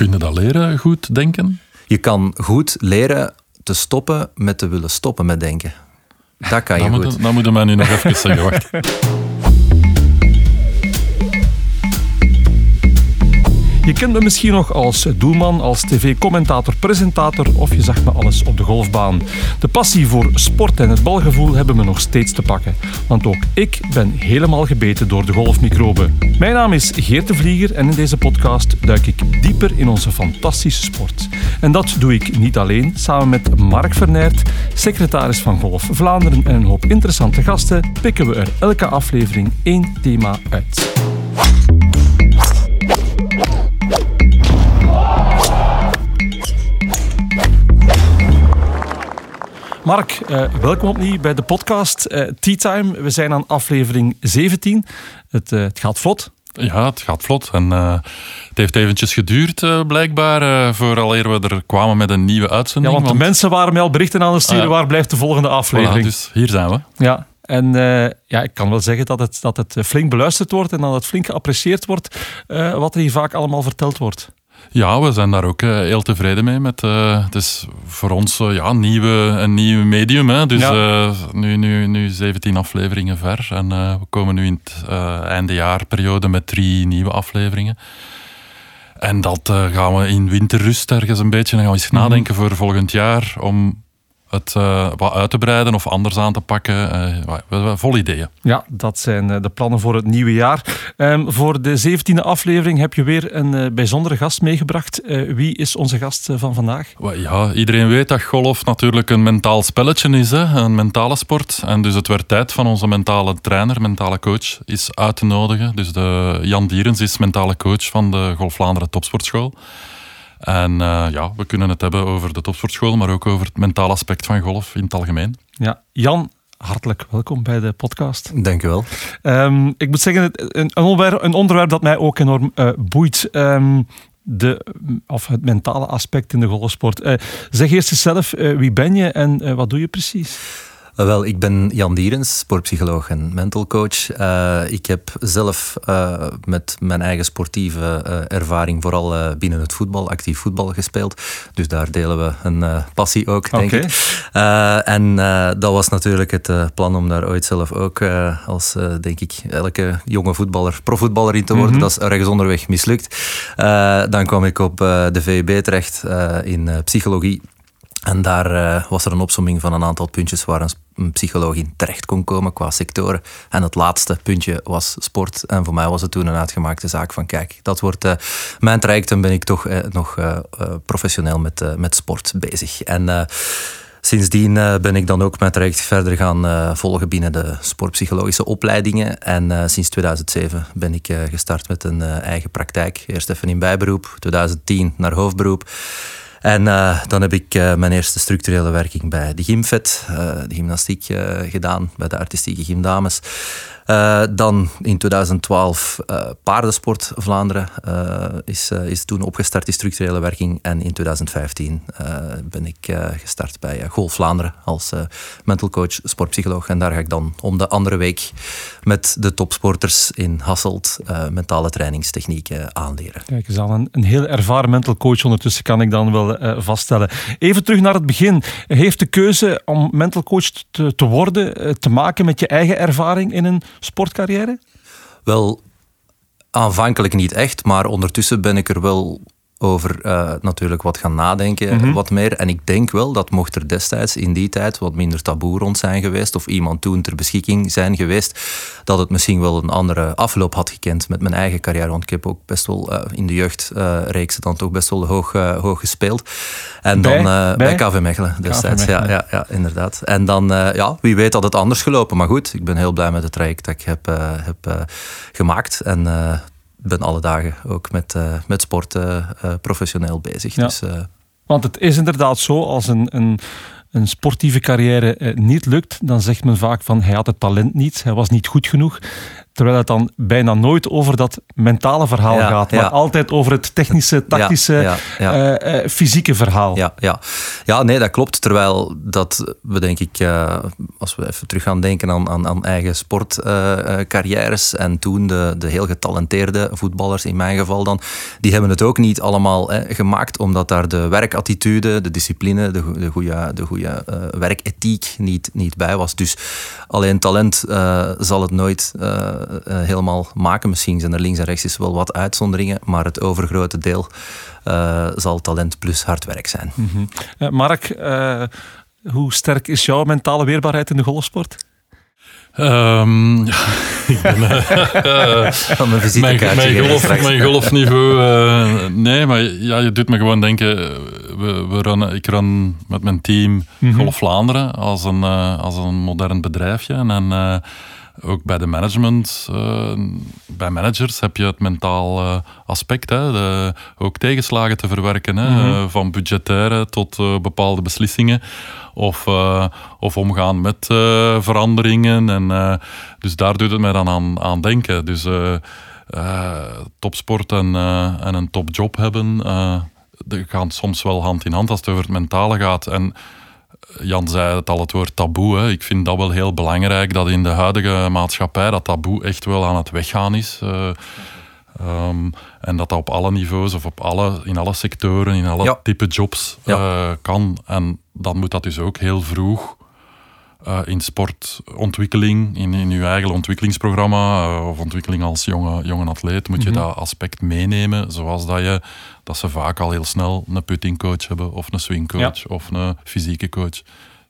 Kun je dat leren, goed denken? Je kan goed leren te stoppen met te willen stoppen met denken. Dat kan je dat goed. Moet, dat moeten we nu nog even zeggen, wacht. Je kent me misschien nog als doelman, als tv-commentator, presentator of je zag me alles op de golfbaan. De passie voor sport en het balgevoel hebben me nog steeds te pakken. Want ook ik ben helemaal gebeten door de golfmicroben. Mijn naam is Geert de Vlieger en in deze podcast duik ik dieper in onze fantastische sport. En dat doe ik niet alleen. Samen met Mark Vernert, secretaris van Golf Vlaanderen en een hoop interessante gasten, pikken we er elke aflevering één thema uit. Mark, uh, welkom opnieuw bij de podcast uh, Tea Time. We zijn aan aflevering 17. Het, uh, het gaat vlot. Ja, het gaat vlot. En het heeft eventjes geduurd, blijkbaar, vooraleer we er kwamen met een nieuwe uitzending. Ja, want, want... de mensen waren mij al berichten aan het sturen. Waar blijft de volgende aflevering? Voilà, dus hier zijn we. Ja, en ja, ik kan wel zeggen dat het, dat het flink beluisterd wordt en dat het flink geapprecieerd wordt wat er hier vaak allemaal verteld wordt. Ja, we zijn daar ook uh, heel tevreden mee. Met, uh, het is voor ons uh, ja, nieuwe, een nieuw medium. Hè. Dus ja. nu, nu, nu 17 afleveringen ver. En we komen nu in het eindejaarperiode met drie nieuwe afleveringen. En dat gaan we in winterrust ergens een beetje. Dan gaan we eens Mhm. nadenken voor volgend jaar. Om het uh, wat uit te breiden of anders aan te pakken. Uh, hebben vol ideeën. Ja, dat zijn uh, de plannen voor het nieuwe jaar. Um, voor de zeventiende aflevering heb je weer een bijzondere gast meegebracht. wie is onze gast van vandaag? Ja, iedereen weet dat golf natuurlijk een mentaal spelletje is. Hè? Een mentale sport. En dus het werd tijd van onze mentale trainer, mentale coach, is uit te nodigen. Dus de Jan Dierens is mentale coach van de Golf Vlaanderen Topsportschool. En uh, ja, we kunnen het hebben over de topsportschool, maar ook over het mentale aspect van golf in het algemeen. Ja, Jan, hartelijk welkom bij de podcast. Dank u wel. Um, ik moet zeggen, een, een, onderwerp, een onderwerp dat mij ook enorm uh, boeit. Um, de, of het mentale aspect in de golfsport. Uh, zeg eerst eens zelf, wie ben je en wat doe je precies? Wel, ik ben Jan Dierens, sportpsycholoog en mental coach. Uh, ik heb zelf uh, met mijn eigen sportieve uh, ervaring vooral binnen het voetbal, actief voetbal gespeeld. Dus daar delen we een passie ook, denk okay. ik. en dat was natuurlijk het plan om daar ooit zelf ook als, denk ik, elke jonge voetballer, profvoetballer in te worden. Mhm. Mm -hmm. Dat is ergens onderweg mislukt. dan kwam ik op de VUB terecht in psychologie. En daar uh, was er een opsomming van een aantal puntjes waar een, psycholoog in terecht kon komen qua sectoren. En het laatste puntje was sport. En voor mij was het toen een uitgemaakte zaak van kijk, dat wordt uh, mijn traject en ben ik toch uh, nog professioneel met, met sport bezig. En sindsdien ben ik dan ook mijn traject verder gaan volgen binnen de sportpsychologische opleidingen. En sinds 2007 ben ik gestart met een eigen praktijk. Eerst even in bijberoep, 2010 naar hoofdberoep. En uh, dan heb ik uh, mijn eerste structurele werking bij de Gymvet, uh, de gymnastiek, gedaan, bij de artistieke gymdames. Dan in 2012 Paardensport Vlaanderen is, is toen opgestart, die structurele werking. En in 2015 ben ik gestart bij Golf Vlaanderen als mental coach, sportpsycholoog. En daar ga ik dan om de andere week met de topsporters in Hasselt mentale trainingstechnieken aanleren. Kijk eens aan, een, een heel ervaren mental coach ondertussen kan ik dan wel uh, vaststellen. Even terug naar het begin. Heeft de keuze om mental coach te, te worden uh, te maken met je eigen ervaring in een sportcarrière? Wel, aanvankelijk niet echt, maar ondertussen ben ik er wel over uh, natuurlijk wat gaan nadenken, Mhm. mm -hmm. wat meer. En ik denk wel dat mocht er destijds in die tijd wat minder taboe rond zijn geweest, of iemand toen ter beschikking zijn geweest, dat het misschien wel een andere afloop had gekend met mijn eigen carrière. Want ik heb ook best wel uh, in de jeugdreeksen dan toch best wel hoog, hoog gespeeld. En bij, dan bij, bij KV Mechelen destijds. KV Mechelen. Ja, ja, ja, inderdaad. En dan, ja, wie weet had het anders gelopen. Maar goed, ik ben heel blij met het traject dat ik heb, heb gemaakt. En ben alle dagen ook met, uh, met sport uh, uh, professioneel bezig. Ja. Dus, Want het is inderdaad zo, als een, een, een sportieve carrière niet lukt, dan zegt men vaak van hij had het talent niet, hij was niet goed genoeg. Terwijl het dan bijna nooit over dat mentale verhaal gaat, maar altijd over het technische, tactische, uh, fysieke verhaal. Ja, ja. ja, nee, dat klopt. Terwijl dat we denk ik, als we even terug gaan denken aan, aan, aan eigen sportcarrières en toen de, de heel getalenteerde voetballers in mijn geval dan, die hebben het ook niet allemaal gemaakt omdat daar de werkattitude, de discipline, de, de goede, de goede werkethiek niet, niet bij was. Dus alleen talent zal het nooit helemaal maken. Misschien zijn er links en rechts is wel wat uitzonderingen, maar het overgrote deel uh, zal talent plus hard werk zijn. Mm -hmm. Mark, hoe sterk is jouw mentale weerbaarheid in de golfsport? Um, ik ben, uh, mijn, mijn, golf, mijn golfniveau. Uh, nee, maar ja, je doet me gewoon denken. We, we runnen, ik run met mijn team mm -hmm. Golf Vlaanderen als een, uh, als een modern bedrijfje. En ook bij de management, uh, bij managers heb je het mentaal uh, aspect. Hè, de, ook tegenslagen te verwerken. Hè, mm -hmm. van budgettaire tot bepaalde beslissingen. Of, of omgaan met veranderingen. En, dus daar doet het mij dan aan, aan denken. Dus topsport en, en een topjob hebben, gaan soms wel hand in hand als het over het mentale gaat. En Jan zei het al, het woord taboe. Hè. Ik vind dat wel heel belangrijk dat in de huidige maatschappij dat taboe echt wel aan het weggaan is. Uh, um, en dat dat op alle niveaus of op alle, in alle sectoren, in alle type jobs uh, kan. En dan moet dat dus ook heel vroeg uh, in sportontwikkeling, in, in je eigen ontwikkelingsprogramma uh, of ontwikkeling als jonge, jonge atleet, moet je mm -hmm. dat aspect meenemen. Zoals dat, je, dat ze vaak al heel snel een puttingcoach hebben, of een swingcoach, ja. of een fysieke coach.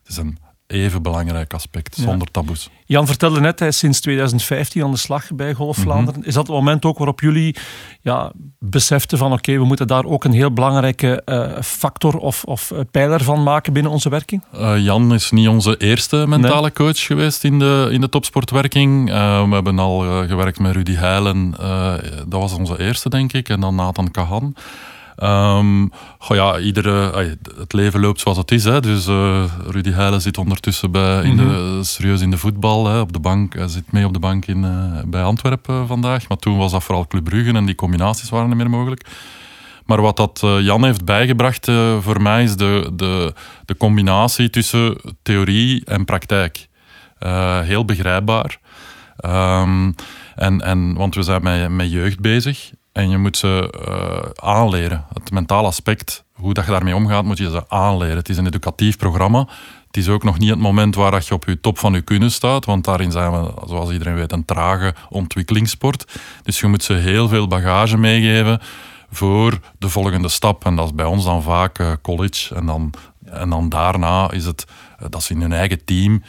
Het is een even belangrijk aspect, zonder ja. taboes. Jan vertelde net, hij is sinds 2015 aan de slag bij Golf mhm. Vlaanderen. Mm -hmm. Is dat het moment ook waarop jullie ja, beseften van oké, okay, we moeten daar ook een heel belangrijke uh, factor of, of uh, pijler van maken binnen onze werking? Uh, Jan is niet onze eerste mentale nee. coach geweest in de, in de topsportwerking. we hebben al gewerkt met Rudy Heilen, dat was onze eerste denk ik, en dan Nathan Kahan. Um, goh ja, iedere, het leven loopt zoals het is. Hè. Dus uh, Rudy Heijlen zit ondertussen bij, in de, mm -hmm. serieus in de voetbal. Hè, op de bank. Hij zit mee op de bank in, uh, bij Antwerpen vandaag. Maar toen was dat vooral Club Brugge en die combinaties waren niet meer mogelijk. Maar wat dat Jan heeft bijgebracht voor mij is de, de, de combinatie tussen theorie en praktijk. heel begrijpbaar. Um, en, en, want we zijn met, met jeugd bezig. En je moet ze uh, aanleren. Het mentale aspect, hoe dat je daarmee omgaat, moet je ze aanleren. Het is een educatief programma. Het is ook nog niet het moment waar dat je op je top van je kunnen staat, want daarin zijn we, zoals iedereen weet, een trage ontwikkelingssport. Dus je moet ze heel veel bagage meegeven voor de volgende stap. En dat is bij ons dan vaak uh, college. En dan, en dan daarna is het, uh, dat ze in hun eigen team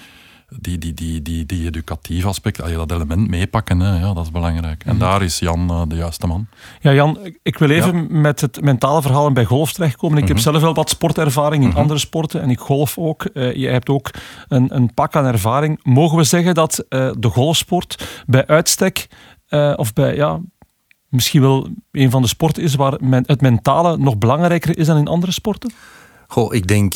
die, die, die, die, die educatief aspect, dat element meepakken, hè, ja, dat is belangrijk. En mm. daar is Jan uh, de juiste man. Ja, Jan, ik wil even ja. met het mentale verhaal bij golf terechtkomen. Ik mm -hmm. heb mhm. zelf wel wat sportervaring in mm -hmm. andere sporten en ik golf ook. Uh, je hebt ook een, een pak aan ervaring. Mogen we zeggen dat uh, de golfsport bij uitstek, of bij, ja, misschien wel een van de sporten is waar men, het mentale nog belangrijker is dan in andere sporten? Goh, ik denk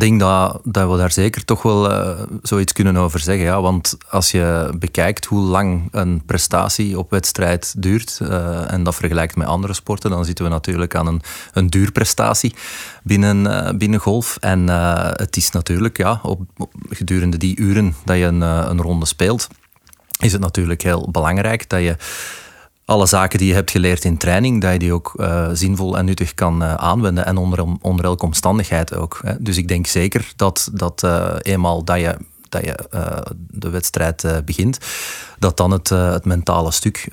denk dat, dat we daar zeker toch wel uh, zoiets kunnen over zeggen. Ja? Want als je bekijkt hoe lang een prestatie op wedstrijd duurt, uh, en dat vergelijkt met andere sporten, dan zitten we natuurlijk aan een, een duurprestatie binnen, uh, binnen golf. En het is natuurlijk, ja, op, op, gedurende die uren dat je een, een ronde speelt, is het natuurlijk heel belangrijk dat je alle zaken die je hebt geleerd in training, dat je die ook uh, zinvol en nuttig kan uh, aanwenden. En onder, onder elke omstandigheid ook. Hè. Dus ik denk zeker dat, dat uh, eenmaal dat je, dat je de wedstrijd begint, dat dan het, het mentale stuk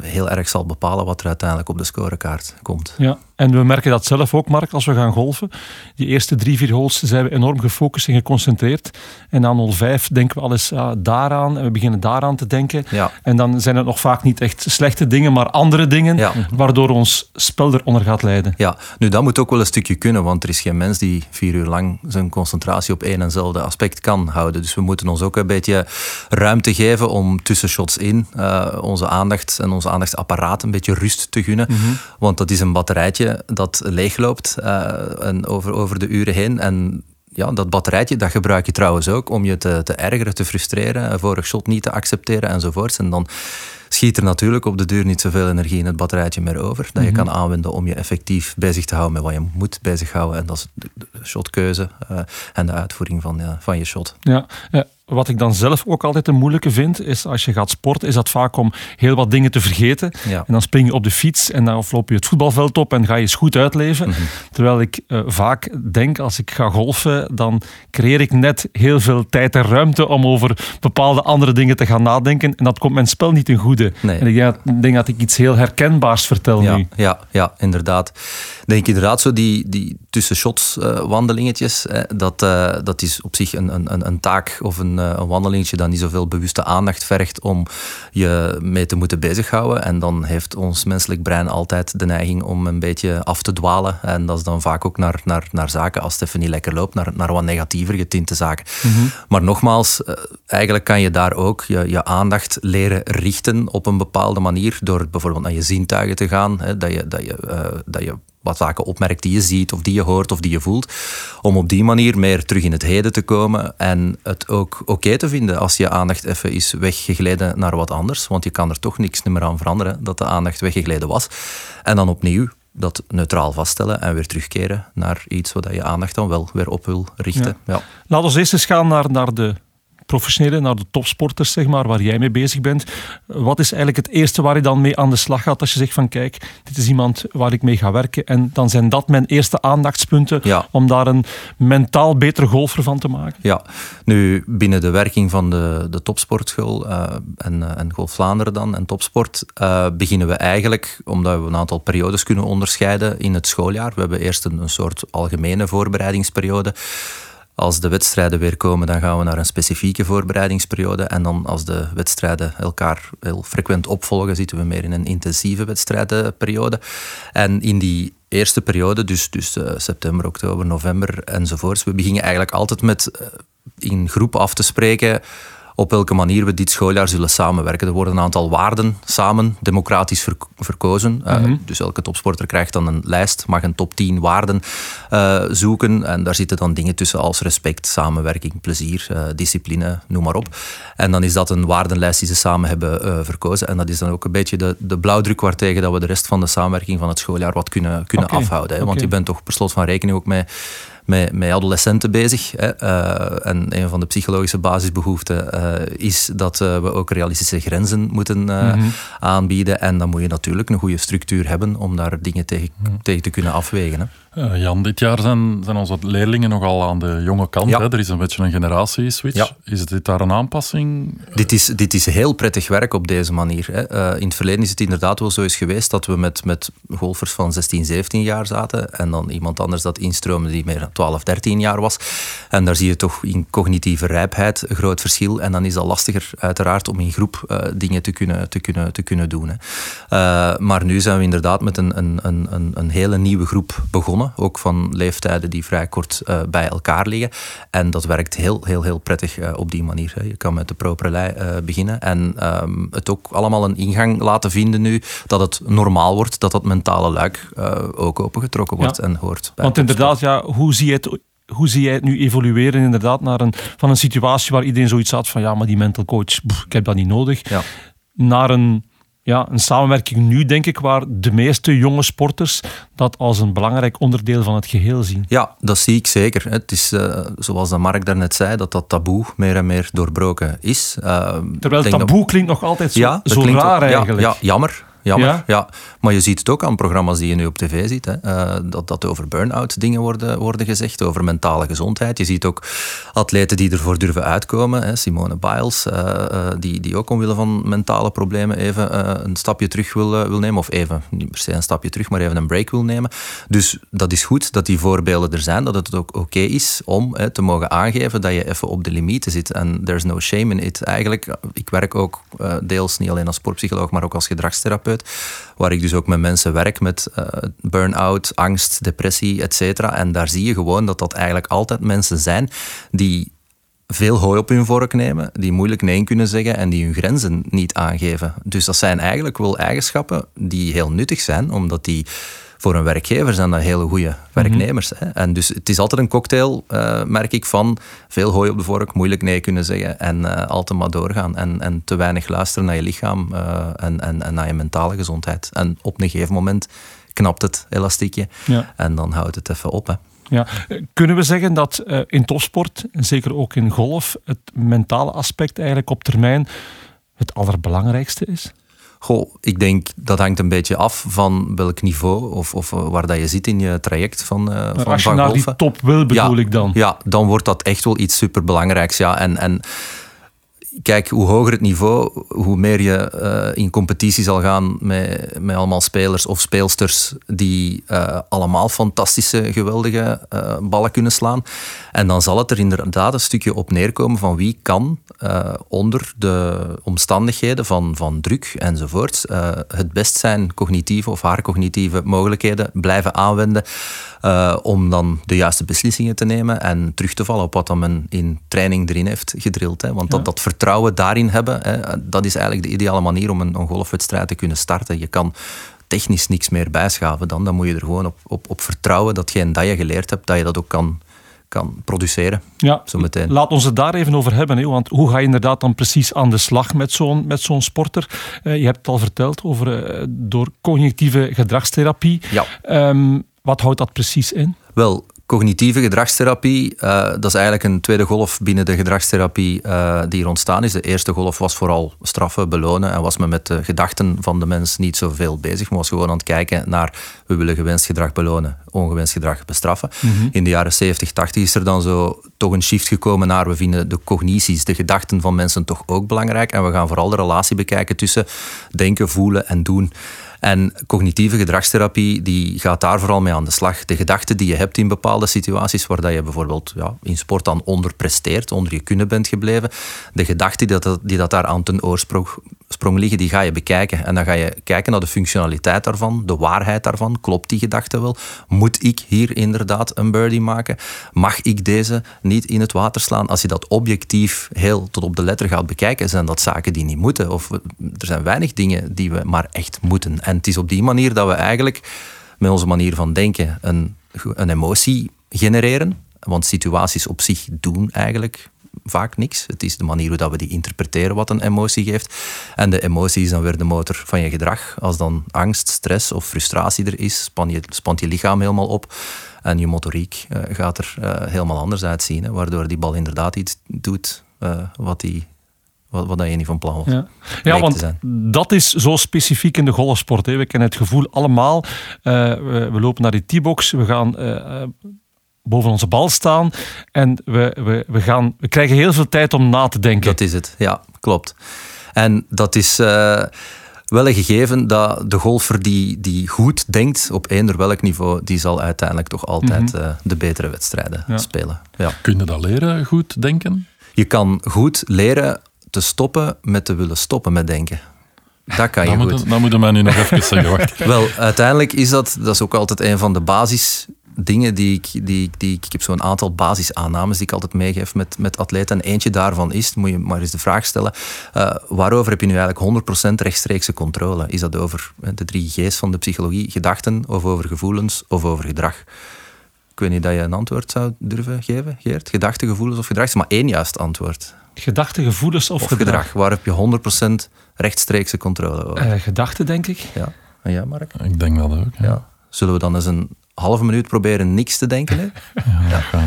heel erg zal bepalen wat er uiteindelijk op de scorekaart komt. Ja, en we merken dat zelf ook, Mark, als we gaan golfen. Die eerste drie, vier holes zijn we enorm gefocust en geconcentreerd. En aan 05 denken we alles ja, daaraan en we beginnen daaraan te denken. Ja. En dan zijn het nog vaak niet echt slechte dingen, maar andere dingen, ja. waardoor ons spel eronder gaat leiden. Ja, nu dat moet ook wel een stukje kunnen, want er is geen mens die vier uur lang zijn concentratie op één en hetzelfde aspect kan houden. Dus we moeten ons ook een beetje ruimte geven om tussen shots in uh, onze aandacht en onze aandachtsapparaat een beetje rust te gunnen. Mm -hmm. Want dat is een batterijtje dat leegloopt uh, en over, over de uren heen. En ja, dat batterijtje, dat gebruik je trouwens ook om je te, te ergeren, te frustreren, vorig shot niet te accepteren enzovoorts. En dan schiet er natuurlijk op de duur niet zoveel energie in het batterijtje meer over. Dat je mhm. kan aanwenden om je effectief bezig te houden met wat je moet bezighouden. En dat is de, shotkeuze uh, en de uitvoering van, van je shot. Ja, wat ik dan zelf ook altijd een moeilijke vind, is als je gaat sporten, is dat vaak om heel wat dingen te vergeten. En dan spring je op de fiets en dan loop je het voetbalveld op en ga je eens goed uitleven. Mhm. Terwijl ik uh, vaak denk, als ik ga golfen, dan creëer ik net heel veel tijd en ruimte om over bepaalde andere dingen te gaan nadenken. En dat komt mijn spel niet in goede. Nee. En ik denk, dat ik iets heel herkenbaars vertel ja, nu. Ja, ja, inderdaad. Denk inderdaad zo die, die tussen shots uh, wandelingetjes, dat, uh, dat is op zich een, een, een taak of een eh, een wandelingetje dat niet zoveel bewuste aandacht vergt om je mee te moeten bezighouden. En dan heeft ons menselijk brein altijd de neiging om een beetje af te dwalen. En dat is dan vaak ook naar, naar, naar zaken, als het even niet lekker loopt, naar, naar wat negatiever getinte zaken. Mhm. Maar nogmaals, eh, eigenlijk kan je daar ook je, je aandacht leren richten op een bepaalde manier. Door bijvoorbeeld naar je zintuigen te gaan. Hè, dat, je, dat, je, dat je wat zaken opmerkt die je ziet, of die je hoort, of die je voelt. Om op die manier meer terug in het heden te komen en het ook oké te vinden als je aandacht even is weggegleden naar wat anders. Want je kan er toch niks meer aan veranderen dat de aandacht weggegleden was. En dan opnieuw dat neutraal vaststellen en weer terugkeren naar iets waar je aandacht dan wel weer op wil richten. Ja. ja. Laten we eerst eens gaan naar, naar de professionele, naar de topsporters, zeg maar, waar jij mee bezig bent. Wat is eigenlijk het eerste waar je dan mee aan de slag gaat als je zegt van kijk, dit is iemand waar ik mee ga werken en dan zijn dat mijn eerste aandachtspunten om daar een mentaal betere golfer van te maken? Ja, nu binnen de werking van de, de topsportschool uh, en, uh, en Golf Vlaanderen dan en topsport uh, beginnen we eigenlijk, omdat we een aantal periodes kunnen onderscheiden in het schooljaar. We hebben eerst een, een soort algemene voorbereidingsperiode als de wedstrijden weer komen, dan gaan we naar een specifieke voorbereidingsperiode. En dan als de wedstrijden elkaar heel frequent opvolgen, zitten we meer in een intensieve wedstrijdenperiode. En in die eerste periode, dus, dus uh, september, oktober, november enzovoorts, we beginnen eigenlijk altijd met uh, in groep af te spreken op welke manier we dit schooljaar zullen samenwerken. Er worden een aantal waarden samen democratisch verkozen. Eh, mhm. dus elke topsporter krijgt dan een lijst, mag een top 10 waarden uh, zoeken. En daar zitten dan dingen tussen als respect, samenwerking, plezier, uh, discipline, noem maar op. En dan is dat een waardenlijst die ze samen hebben verkozen. En dat is dan ook een beetje de, de blauwdruk waartegen dat we de rest van de samenwerking van het schooljaar wat kunnen, kunnen afhouden. Hè. Want je bent toch per slot van rekening ook met met, met adolescenten bezig. Hè. Uh, en een van de psychologische basisbehoeften uh, is dat uh, we ook realistische grenzen moeten mm -hmm. aanbieden. En dan moet je natuurlijk een goede structuur hebben om daar dingen tegen, mm tegen te kunnen afwegen. Hè. Uh, Jan, dit jaar zijn, zijn onze leerlingen nogal aan de jonge kant. Hè? Er is een beetje een generatieswitch. Is dit daar een aanpassing? Dit is, dit is heel prettig werk op deze manier. Hè. Uh, in het verleden is het inderdaad wel zo eens geweest dat we met, met golfers van 16, 17 jaar zaten en dan iemand anders dat instroomde die meer 12, 13 jaar was. En daar zie je toch in cognitieve rijpheid een groot verschil. En dan is dat lastiger uiteraard om in groep uh, dingen te kunnen, te kunnen, te kunnen doen. Hè. maar nu zijn we inderdaad met een, een, een, een hele nieuwe groep begonnen ook van leeftijden die vrij kort uh, bij elkaar liggen. En dat werkt heel, heel, heel prettig op die manier. Hè. Je kan met de properlei uh, beginnen en um, het ook allemaal een ingang laten vinden nu, dat het normaal wordt, dat dat mentale luik ook opengetrokken wordt ja. en hoort. Want inderdaad, ja, hoe zie je het hoe zie jij het nu evolueren inderdaad naar een, van een situatie waar iedereen zoiets had van ja, maar die mental coach, ik heb dat niet nodig, ja. naar een ja, een samenwerking nu, denk ik, waar de meeste jonge sporters dat als een belangrijk onderdeel van het geheel zien. Ja, dat zie ik zeker. Het is, uh, zoals de Mark daarnet zei, dat dat taboe meer en meer doorbroken is. Uh, Terwijl taboe klinkt nog altijd zo, ja, zo raar eigenlijk. Ja, jammer. Jammer, ja? Maar je ziet het ook aan programma's die je nu op tv ziet. Hè. Uh, dat, dat over burn-out dingen worden, worden gezegd, over mentale gezondheid. Je ziet ook atleten die ervoor durven uitkomen. Hè. Simone Biles, uh, uh, die, die ook omwille van mentale problemen even een stapje terug wil, wil nemen. Of even, niet per se een stapje terug, maar even een break wil nemen. Dus dat is goed dat die voorbeelden er zijn. Dat het ook oké is om hè, te mogen aangeven dat je even op de limieten zit. En there's no shame in it. Eigenlijk, ik werk ook deels niet alleen als sportpsycholoog, maar ook als gedragstherapeut waar ik dus ook met mensen werk met uh, burn-out, angst, depressie, et cetera. En daar zie je gewoon dat dat eigenlijk altijd mensen zijn die veel hooi op hun vork nemen, die moeilijk nee kunnen zeggen en die hun grenzen niet aangeven. Dus dat zijn eigenlijk wel eigenschappen die heel nuttig zijn, omdat die voor een werkgever zijn dat hele goede werknemers. hè. En dus het is altijd een cocktail, eh, merk ik, van veel hooi op de vork, moeilijk nee kunnen zeggen en eh, altijd maar doorgaan. En, en te weinig luisteren naar je lichaam eh, en, en, en naar je mentale gezondheid. En op een gegeven moment knapt het elastiekje Ja. en dan houdt het even op. Hè. Ja. Kunnen we zeggen dat in topsport, en zeker ook in golf, het mentale aspect eigenlijk op termijn het allerbelangrijkste is? Goh, ik denk dat hangt een beetje af van welk niveau of, of eh, waar dat je zit in je traject van, Maar van, als je van naar golfen. die top wil, bedoel Ja, ik dan. Ja, dan wordt dat echt wel iets superbelangrijks. Ja. En, en kijk, hoe hoger het niveau, hoe meer je eh, in competitie zal gaan met, met allemaal spelers of speelsters die eh, allemaal fantastische, geweldige eh, ballen kunnen slaan. En dan zal het er inderdaad een stukje op neerkomen van wie kan onder de omstandigheden van, van druk enzovoort het best zijn cognitieve of haar cognitieve mogelijkheden blijven aanwenden eh, om dan de juiste beslissingen te nemen en terug te vallen op wat dan men in training erin heeft gedrild. Hè. Want dat, Ja. dat vertrouwen daarin hebben, hè, dat is eigenlijk de ideale manier om een, een golfwedstrijd te kunnen starten. Je kan technisch niks meer bijschaven dan. Dan moet je er gewoon op, op, op vertrouwen datgene dat je geleerd hebt, dat je dat ook kan, kan produceren. Ja, Zo meteen. laat ons het daar even over hebben. Hè? Want hoe ga je inderdaad dan precies aan de slag met zo'n, met zo'n sporter? Eh, je hebt het al verteld over eh, door cognitieve gedragstherapie. Ja. Ehm, wat houdt dat precies in? Wel, cognitieve gedragstherapie, eh, dat is eigenlijk een tweede golf binnen de gedragstherapie eh, die er ontstaan is. De eerste golf was vooral straffen, belonen en was men met de gedachten van de mens niet zoveel bezig, maar was gewoon aan het kijken naar we willen gewenst gedrag belonen, ongewenst gedrag bestraffen. In de jaren 70, 80 is er dan zo toch een shift gekomen naar we vinden de cognities, de gedachten van mensen toch ook belangrijk en we gaan vooral de relatie bekijken tussen denken, voelen en doen. En cognitieve gedragstherapie die gaat daar vooral mee aan de slag. De gedachten die je hebt in bepaalde situaties, waar je bijvoorbeeld ja, in sport dan onderpresteert, onder je kunnen bent gebleven. De gedachten die dat, die dat daar aan ten oorsprong sprong liggen, die ga je bekijken. En dan ga je kijken naar de functionaliteit daarvan, de waarheid daarvan. Klopt die gedachte wel? Moet ik hier inderdaad een birdie maken? Mag ik deze niet in het water slaan? Als je dat objectief heel tot op de letter gaat bekijken, zijn dat zaken die niet moeten. Of er zijn weinig dingen die we maar echt moeten. En het is op die manier dat we eigenlijk met onze manier van denken een, een emotie genereren. Want situaties op zich doen eigenlijk vaak niks. Het is de manier hoe dat we die interpreteren wat een emotie geeft. En de emotie is dan weer de motor van je gedrag. Als dan angst, stress of frustratie er is, span je, spant je lichaam helemaal op. En je motoriek eh, gaat er eh, helemaal anders uitzien. Hè, waardoor die bal inderdaad iets doet eh, wat, die, wat, wat dat je niet van plan was. Ja, ja want dat is zo specifiek in de golfsport. Hè. We kennen het gevoel allemaal. we, we lopen naar die T-box, we gaan boven onze bal staan en we, we, we, gaan, we krijgen heel veel tijd om na te denken. Dat is het, ja, klopt. En dat is eh, wel een gegeven dat de golfer die, die goed denkt op eender welk niveau, die zal uiteindelijk toch altijd eh, de betere wedstrijden Ja. spelen. Ja. Kun je dat leren, goed denken? Je kan goed leren te stoppen met te willen stoppen met denken. Dat kan je Dat goed. moet, dat moet je mij nu nog even zeggen. Wacht. Wel, uiteindelijk is dat, dat is ook altijd een van de basisdingen die ik, die, ik- die ik, ik heb zo'n aantal basisaannames die ik altijd meegeef met, met atleten. En eentje daarvan is, moet je maar eens de vraag stellen, eh, waarover heb je nu eigenlijk 100% rechtstreekse controle? Is dat over eh, de drie G's van de psychologie, gedachten, of over gevoelens, of over gedrag? Ik weet niet dat je een antwoord zou durven geven, Geert. Gedachten, gevoelens of gedrag? Is maar één juist antwoord. Gedachten, gevoelens of, Of gedrag. Waar heb je 100% rechtstreekse controle over? Eh, gedachten, denk ik. Ja. En jij, Mark? Ik denk dat ook. Ja. Ja. Zullen we dan eens een halve minuut proberen niks te denken? Hè? Ja, dat.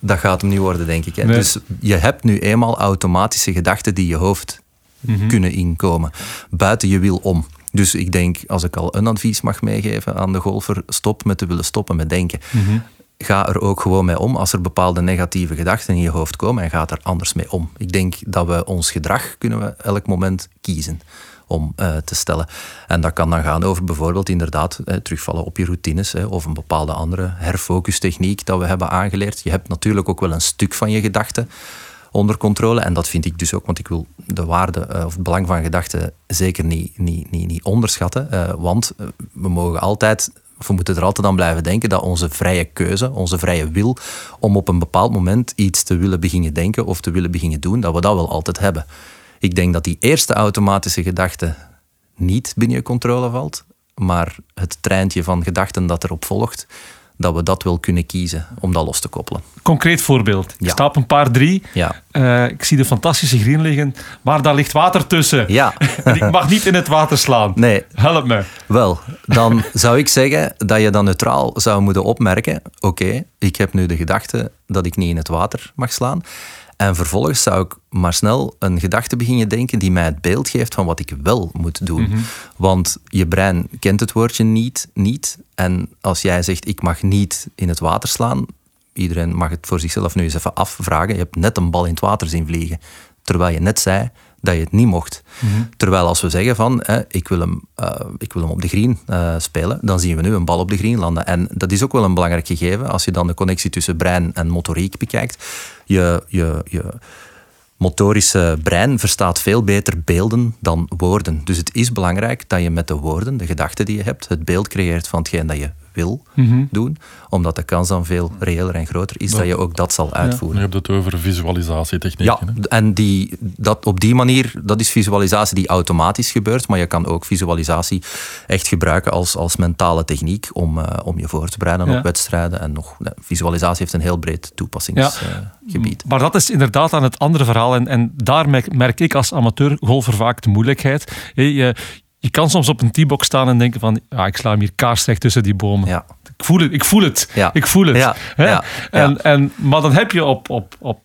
Dat gaat hem niet worden, denk ik. Hè? Nee. Dus je hebt nu eenmaal automatische gedachten die je hoofd kunnen inkomen. Buiten je wil om. Dus ik denk, als ik al een advies mag meegeven aan de golfer, stop met te willen stoppen met denken. Ga er ook gewoon mee om als er bepaalde negatieve gedachten in je hoofd komen en ga er anders mee om. Ik denk dat we ons gedrag kunnen we elk moment kiezen om eh, te stellen. En dat kan dan gaan over bijvoorbeeld inderdaad eh, terugvallen op je routines of een bepaalde andere herfocustechniek dat we hebben aangeleerd. Je hebt natuurlijk ook wel een stuk van je gedachten onder controle. En dat vind ik dus ook, want ik wil de waarde eh, of het belang van gedachten zeker niet, niet, niet, niet onderschatten. Want we mogen altijd, of we moeten er altijd aan blijven denken dat onze vrije keuze, onze vrije wil om op een bepaald moment iets te willen beginnen denken of te willen beginnen doen, dat we dat wel altijd hebben. Ik denk dat die eerste automatische gedachte niet binnen je controle valt. maar het treintje van gedachten dat erop volgt, dat we dat wel kunnen kiezen om dat los te koppelen. Concreet voorbeeld. Ik Ja. sta op een paar drie. Ja. Eh, ik zie de fantastische green liggen, maar daar ligt water tussen. Ja. En ik mag niet in het water slaan. Nee, Help me. Wel, dan zou ik zeggen dat je dan neutraal zou moeten opmerken: oké, ik heb nu de gedachte dat ik niet in het water mag slaan. En vervolgens zou ik maar snel een gedachte beginnen denken die mij het beeld geeft van wat ik wel moet doen. Want je brein kent het woordje niet, niet. En als jij zegt ik mag niet in het water slaan, iedereen mag het voor zichzelf nu eens even afvragen. Je hebt net een bal in het water zien vliegen, terwijl je net zei dat je het niet mocht. Terwijl als we zeggen van hè, ik, wil hem, eh, ik wil hem op de green eh, spelen, dan zien we nu een bal op de green landen. En dat is ook wel een belangrijk gegeven als je dan de connectie tussen brein en motoriek bekijkt. Je, je, je motorische brein verstaat veel beter beelden dan woorden. Dus het is belangrijk dat je met de woorden, de gedachten die je hebt, het beeld creëert van hetgeen dat je wil doen, omdat de kans dan veel reëler en groter is dat je ook dat zal uitvoeren. Je hebt het over visualisatietechnieken. Ja, hè? en die, dat op die manier, dat is visualisatie die automatisch gebeurt, maar je kan ook visualisatie echt gebruiken als, als mentale techniek om, eh, om je voor te bereiden Ja. op wedstrijden. En nog, visualisatie heeft een heel breed toepassingsgebied. Maar dat is inderdaad aan het andere verhaal. En, en daar merk, merk ik als amateurgolfer vaak de moeilijkheid. Je, je kan soms op een T-box staan en denken van... Ja, ik sla hem hier kaarsrecht tussen die bomen. Ja. Ik voel het, ik voel het. Ja. Ik voel het. Ja, Hè? En. En, maar dan heb je op, op, op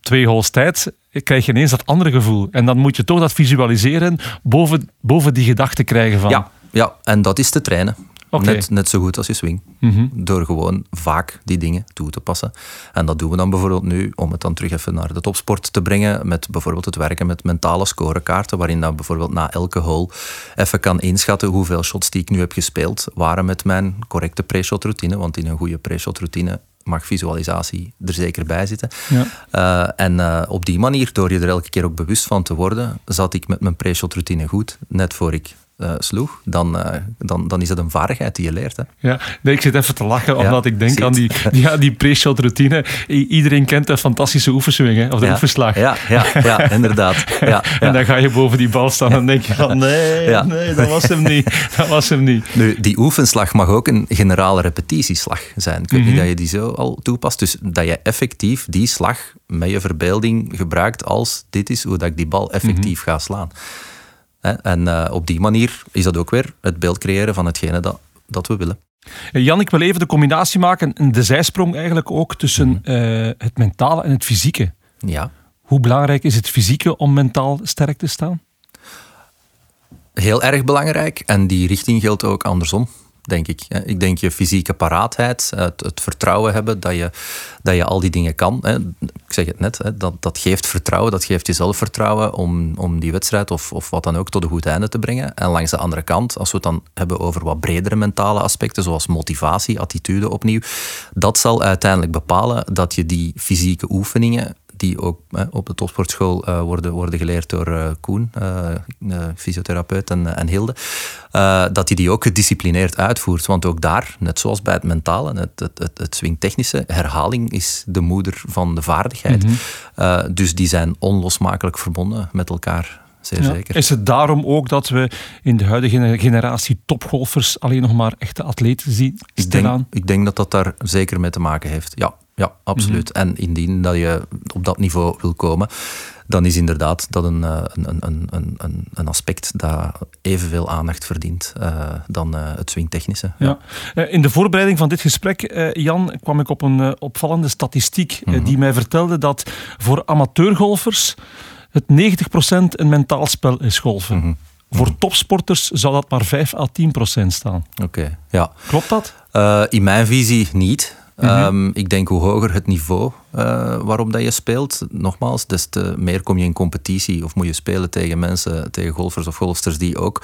twee holes tijd... krijg je ineens dat andere gevoel. En dan moet je toch dat visualiseren boven, boven die gedachte krijgen van... Ja, ja, en dat is te trainen. Net, net zo goed als je swing. Mhm. Door gewoon vaak die dingen toe te passen. En dat doen we dan bijvoorbeeld nu, om het dan terug even naar de topsport te brengen, met bijvoorbeeld het werken met mentale scorekaarten, waarin dat bijvoorbeeld na elke hole even kan inschatten hoeveel shots die ik nu heb gespeeld waren met mijn correcte pre-shot routine. Want in een goede pre-shot routine mag visualisatie er zeker bij zitten. Ja. Eh, en eh, op die manier, door je er elke keer ook bewust van te worden, zat ik met mijn pre-shot routine goed, net voor ik eh, sloeg. Dan, eh, dan, dan is dat een vaardigheid die je leert. Hè. Ja, nee, ik zit even te lachen, Ja, omdat ik denk aan die, ja, die pre-shot routine. I- iedereen kent de fantastische oefenswing, hè, of de ja. oefenslag. Ja, ja, ja inderdaad. Ja. En dan ga je boven die bal staan en denk je van nee, nee, dat was hem niet. Dat was hem niet. Nu, die oefenslag mag ook een generale repetitieslag zijn. Ik weet niet dat je die zo al toepast. Dus dat je effectief die slag met je verbeelding gebruikt als dit is hoe dat ik die bal effectief ga slaan. En eh, op die manier is dat ook weer het beeld creëren van hetgene dat, dat we willen. Eh, Jan, ik wil even de combinatie maken, en de zijsprong eigenlijk ook, tussen eh, het mentale en het fysieke. Ja, Hoe belangrijk is het fysieke om mentaal sterk te staan? heel erg belangrijk. En die richting geldt ook andersom, denk ik. Ik denk je fysieke paraatheid, het, het vertrouwen hebben dat je, dat je al die dingen kan. Ik zeg het net, dat, dat geeft vertrouwen, dat geeft je zelfvertrouwen om, om die wedstrijd of, of wat dan ook tot een goed einde te brengen. En langs de andere kant, als we het dan hebben over wat bredere mentale aspecten, zoals motivatie, attitude opnieuw, dat zal uiteindelijk bepalen dat je die fysieke oefeningen die ook op de topsportschool eh, worden, worden geleerd door eh, Koen, eh, fysiotherapeut, en, en Hilde, dat hij die ook gedisciplineerd uitvoert. Want ook daar, net zoals bij het mentale, het, het, het, het swingtechnische, herhaling is de moeder van de vaardigheid. Eh, dus die zijn onlosmakelijk verbonden met elkaar, zeer Ja. zeker. Is het daarom ook dat we in de huidige generatie topgolfers alleen nog maar echte atleten zien Ik denk, ik denk dat dat daar zeker mee te maken heeft. Ja, ja absoluut. Mhm. En indien dat je op dat niveau wil komen, dan is inderdaad dat een, eh, een, een, een, een, een aspect dat evenveel aandacht verdient eh, dan eh, het swingtechnische. Ja. Eh, In de voorbereiding van dit gesprek, Jan, kwam ik op een opvallende statistiek eh, die mij vertelde dat voor amateurgolfers het 90% een mentaal spel is golfen. Voor topsporters zou dat maar 5 à 10% staan. Oké, ja. Klopt dat? In mijn visie niet. Ehm, ik denk hoe hoger het niveau eh, waarop dat je speelt, nogmaals, des te meer kom je in competitie of moet je spelen tegen mensen, tegen golfers of golfsters die ook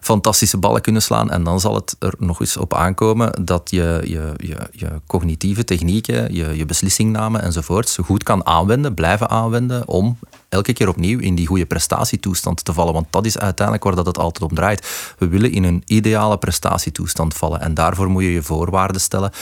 fantastische ballen kunnen slaan. En dan zal het er nog eens op aankomen dat je je, je, je cognitieve technieken, je, je beslissingname enzovoorts goed kan aanwenden, blijven aanwenden om elke keer opnieuw in die goede prestatietoestand te vallen. Want dat is uiteindelijk waar dat het altijd om draait. We willen in een ideale prestatietoestand vallen. En daarvoor moet je je voorwaarden stellen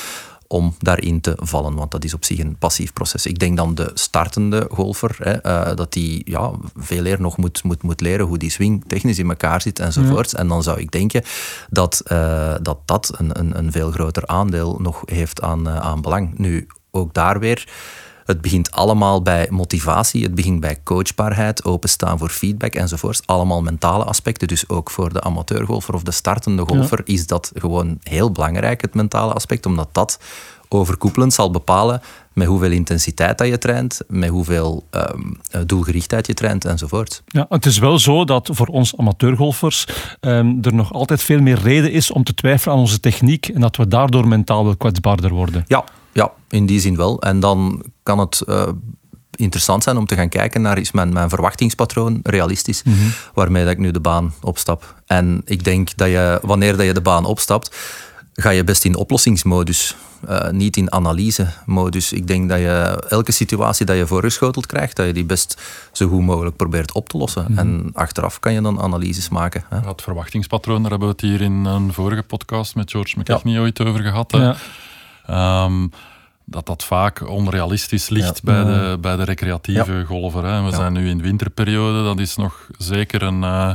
om daarin te vallen. Want dat is op zich een passief proces. Ik denk dan de startende golfer, hè, uh, dat die ja, veel eer nog moet, moet, moet leren hoe die swing technisch in elkaar zit enzovoorts. En dan zou ik denken dat uh, dat, dat een, een, een, veel groter aandeel nog heeft aan, uh, aan belang. Nu, ook daar weer het begint allemaal bij motivatie, het begint bij coachbaarheid, openstaan voor feedback enzovoorts. Allemaal mentale aspecten. Dus ook voor de amateurgolfer of de startende golfer ja. is dat gewoon heel belangrijk, het mentale aspect, omdat dat overkoepelend zal bepalen met hoeveel intensiteit dat je traint, met hoeveel um, doelgerichtheid je traint enzovoort. Ja, het is wel zo dat voor ons amateurgolfers um, er nog altijd veel meer reden is om te twijfelen aan onze techniek en dat we daardoor mentaal wel kwetsbaarder worden. Ja, ja, in die zin wel. En dan kan het uh, interessant zijn om te gaan kijken naar is mijn, mijn verwachtingspatroon realistisch, mm -hmm. waarmee dat ik nu de baan opstap. En ik denk dat je, wanneer dat je de baan opstapt, ga je best in oplossingsmodus, uh, niet in analyse-modus. Ik denk dat je elke situatie dat je voorgeschoteld krijgt, dat je die best zo goed mogelijk probeert op te lossen. Mm -hmm. En achteraf kan je dan analyses maken. Hè. Het verwachtingspatroon, daar hebben we het hier in een vorige podcast met George McKechnie ja. ooit over gehad. Hè. Ja. Um, dat dat vaak onrealistisch ligt ja. bij, de, bij de recreatieve ja. golfer. Hè. We ja. zijn nu in winterperiode, dat is nog zeker een, uh,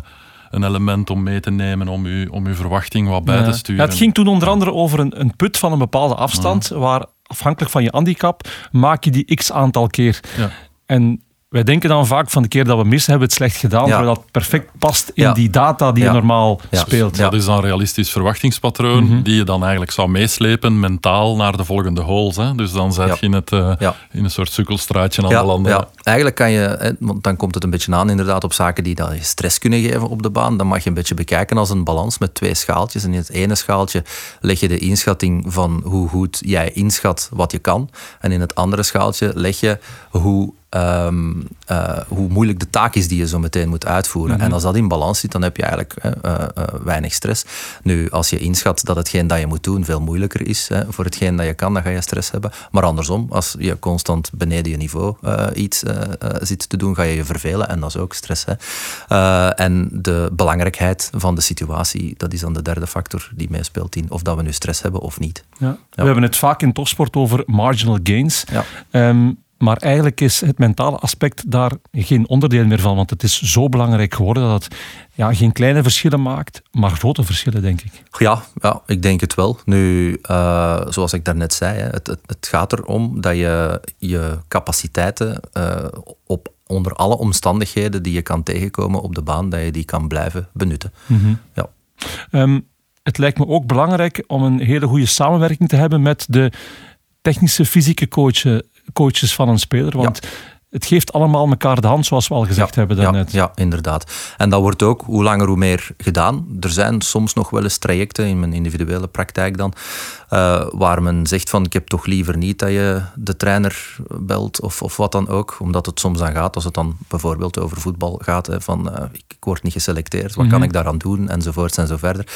een element om mee te nemen, om, u, om uw verwachting wat bij te sturen. het ging toen onder andere over een, een put van een bepaalde afstand, waar afhankelijk van je handicap maak je die x aantal keer. En wij denken dan vaak van de keer dat we missen, hebben we het slecht gedaan, ja. dat perfect past in ja. die data die ja. je normaal speelt. Dat is dan een realistisch verwachtingspatroon mm -hmm. die je dan eigenlijk zou meeslepen mentaal naar de volgende holes. Hè? Dus dan zet je in, het, uh, in een soort sukkelstraatje aan de landen. Ja. Eigenlijk kan je, want dan komt het een beetje aan inderdaad op zaken die dan stress kunnen geven op de baan. Dan mag je een beetje bekijken als een balans met twee schaaltjes. En in het ene schaaltje leg je de inschatting van hoe goed jij inschat wat je kan. En in het andere schaaltje leg je hoe Um, uh, hoe moeilijk de taak is die je zo meteen moet uitvoeren. Mm -hmm. En als dat in balans zit, dan heb je eigenlijk uh, uh, weinig stress. Nu, als je inschat dat hetgeen dat je moet doen veel moeilijker is voor hetgeen dat je kan, dan ga je stress hebben. Maar andersom, als je constant beneden je niveau iets zit te doen, ga je je vervelen en dat is ook stress. Hè. en de belangrijkheid van de situatie, dat is dan de derde factor die meespeelt in of dat we nu stress hebben of niet. Ja. Ja. We hebben het vaak in topsport over marginal gains. Ja. Um, maar eigenlijk is het mentale aspect daar geen onderdeel meer van. Want het is zo belangrijk geworden dat het ja, geen kleine verschillen maakt, maar grote verschillen, denk ik. Ja, ja ik denk het wel. Nu, uh, zoals ik daarnet zei, het, het, het, gaat erom dat je je capaciteiten uh, op onder alle omstandigheden die je kan tegenkomen op de baan, dat je die kan blijven benutten. Mm -hmm. ja. Um, het lijkt me ook belangrijk om een hele goede samenwerking te hebben met de technische fysieke coach coaches van een speler. Want. Het geeft allemaal elkaar de hand, zoals we al gezegd ja, hebben daarnet. Ja, ja, inderdaad. En dat wordt ook hoe langer hoe meer gedaan. Er zijn soms nog wel eens trajecten in mijn individuele praktijk dan, uh, waar men zegt van ik heb toch liever niet dat je de trainer belt of, of wat dan ook. Omdat het soms dan gaat, als het dan bijvoorbeeld over voetbal gaat, hè, van uh, ik, ik, word niet geselecteerd, wat mm -hmm. kan ik daaraan doen, enzovoorts en zo verder.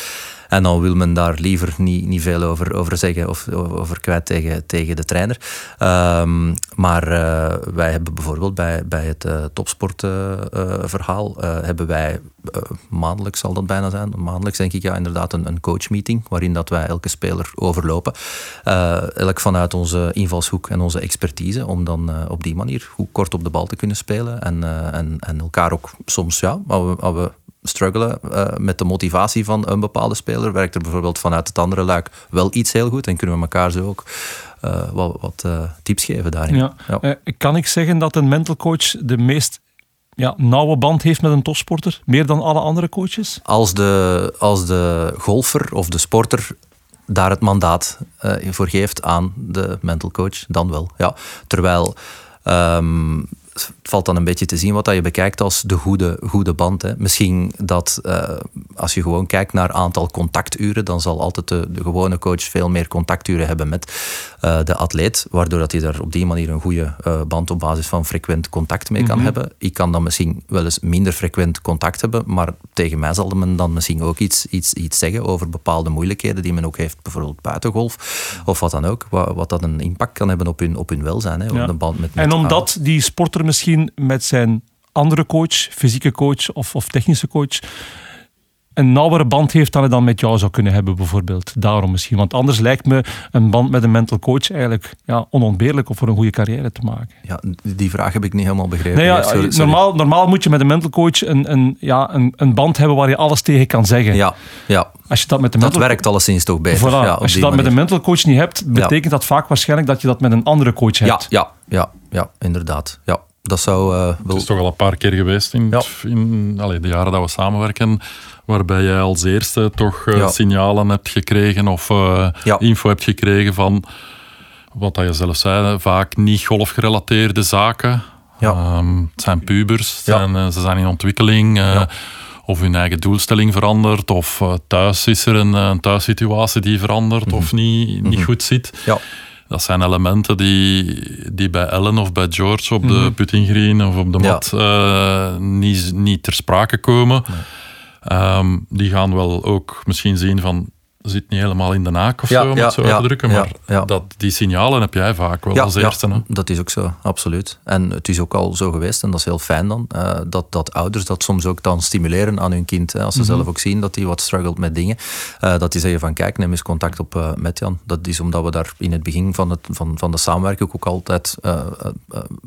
En dan wil men daar liever niet, niet veel over, over zeggen of over kwijt tegen, tegen de trainer. Um, maar uh, wij hebben bijvoorbeeld bij, bij het uh, topsportverhaal uh, hebben wij maandelijks zal dat bijna zijn, maandelijks denk ik ja inderdaad een, een coachmeeting waarin dat wij elke speler overlopen. elk vanuit onze invalshoek en onze expertise om dan op die manier goed kort op de bal te kunnen spelen en, en, en elkaar ook soms ja, als we, we struggelen met de motivatie van een bepaalde speler, werkt er bijvoorbeeld vanuit het andere luik wel iets heel goed en kunnen we elkaar zo ook uh, wat, wat uh, tips geven daarin. Ja. Ja. kan ik zeggen dat een mental coach de meest ja, nauwe band heeft met een topsporter, meer dan alle andere coaches? Als de, als de golfer of de sporter daar het mandaat voor geeft aan de mental coach, dan wel. Ja. Terwijl um, het valt dan een beetje te zien wat dat je bekijkt als de goede, goede band. Hè. Misschien dat uh, als je gewoon kijkt naar aantal contacturen, dan zal altijd de, de gewone coach veel meer contacturen hebben met uh, de atleet, waardoor dat hij daar op die manier een goede uh, band op basis van frequent contact mee kan mm -hmm. hebben. Ik kan dan misschien wel eens minder frequent contact hebben, maar tegen mij zal men dan misschien ook iets, iets, iets zeggen over bepaalde moeilijkheden die men ook heeft, bijvoorbeeld buitengolf of wat dan ook, wat, wat dat een impact kan hebben op hun, op hun welzijn. Hè, op ja. de band met, met en omdat die sporter misschien met zijn andere coach, fysieke coach of, of technische coach, een nauwere band heeft dan hij dan met jou zou kunnen hebben, bijvoorbeeld. Daarom misschien. Want anders lijkt me een band met een mental coach eigenlijk ja, onontbeerlijk om voor een goede carrière te maken. Ja, die vraag heb ik niet helemaal begrepen. Nee, ja, Nee, sorry, sorry. Normaal, normaal moet je met een mental coach een, een, ja, een, een band hebben waar je alles tegen kan zeggen. Ja, ja, Als je dat met de dat werkt alleszins toch beter. Voilà. Ja, Als je dat met een mental coach niet hebt, betekent dat vaak waarschijnlijk dat je dat met een andere coach Ja, hebt. ja, ja, ja, inderdaad. Ja, dat zou eh, Het is toch al een paar keer geweest in, Ja. in allee, de jaren dat we samenwerken, waarbij jij als eerste toch eh, Ja. signalen hebt gekregen of eh, Ja. info hebt gekregen van wat dat je zelf zei, vaak niet golfgerelateerde zaken. Ehm, het zijn pubers, het zijn, ze zijn in ontwikkeling. Of hun eigen doelstelling verandert, of thuis is er een, een thuissituatie die verandert of niet, niet goed zit. Ja, Dat zijn elementen die, die bij Ellen of bij George op de putting green of op de Ja. mat eh, niet, niet ter sprake komen. Ehm, die gaan wel ook misschien zien van zit niet helemaal in de naak of Ja, zo, om het zo uit te drukken. Maar. Dat, die signalen heb jij vaak wel als eerste. hè? dat is ook zo, absoluut. En het is ook al zo geweest, en dat is heel fijn dan, eh, dat, dat ouders dat soms ook dan stimuleren aan hun kind. Hè, als ze zelf ook zien dat hij wat struggelt met dingen. eh, dat die zeggen van, kijk, neem eens contact op eh, met Jan. Dat is omdat we daar in het begin van, het, van, van de samenwerking ook altijd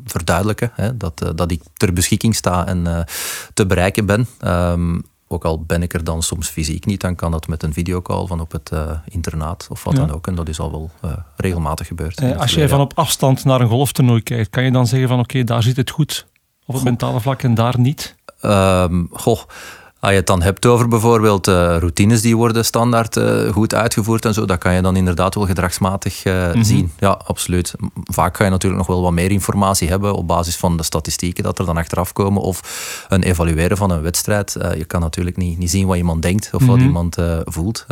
verduidelijken. Hè, dat, dat ik ter beschikking sta en te bereiken ben. Ehm, ook al ben ik er dan soms fysiek niet, dan kan dat met een videocall van op het eh, internaat of wat Ja. dan ook. En dat is al wel eh, regelmatig gebeurd. Eh, als jij van op afstand naar een golftoernooi kijkt, kan je dan zeggen van oké, daar zit het goed op het mentale vlak en daar niet? Ehm, goh, als je het dan hebt over bijvoorbeeld eh, routines die worden standaard eh, goed uitgevoerd en zo, dat kan je dan inderdaad wel gedragsmatig eh, zien. Ja, absoluut. Vaak ga je natuurlijk nog wel wat meer informatie hebben op basis van de statistieken dat er dan achteraf komen of een evalueren van een wedstrijd. Je kan natuurlijk niet, niet zien wat iemand denkt of wat iemand eh, voelt.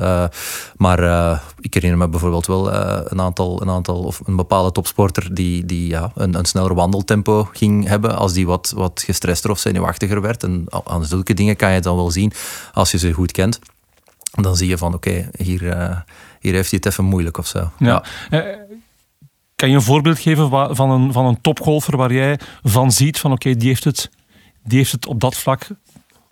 Maar ik herinner me bijvoorbeeld wel een aantal, een aantal of een bepaalde topsporter die, die ja, een, een sneller wandeltempo ging hebben als die wat, wat gestrester of zenuwachtiger werd. En aan zulke dingen kan je dan wel zien als je ze goed kent. Dan zie je van oké, hier, eh, hier heeft hij het even moeilijk of zo. Ja. Eh, kan je een voorbeeld geven van een, van een topgolfer waar jij van ziet van oké, die, heeft het, die heeft het op dat vlak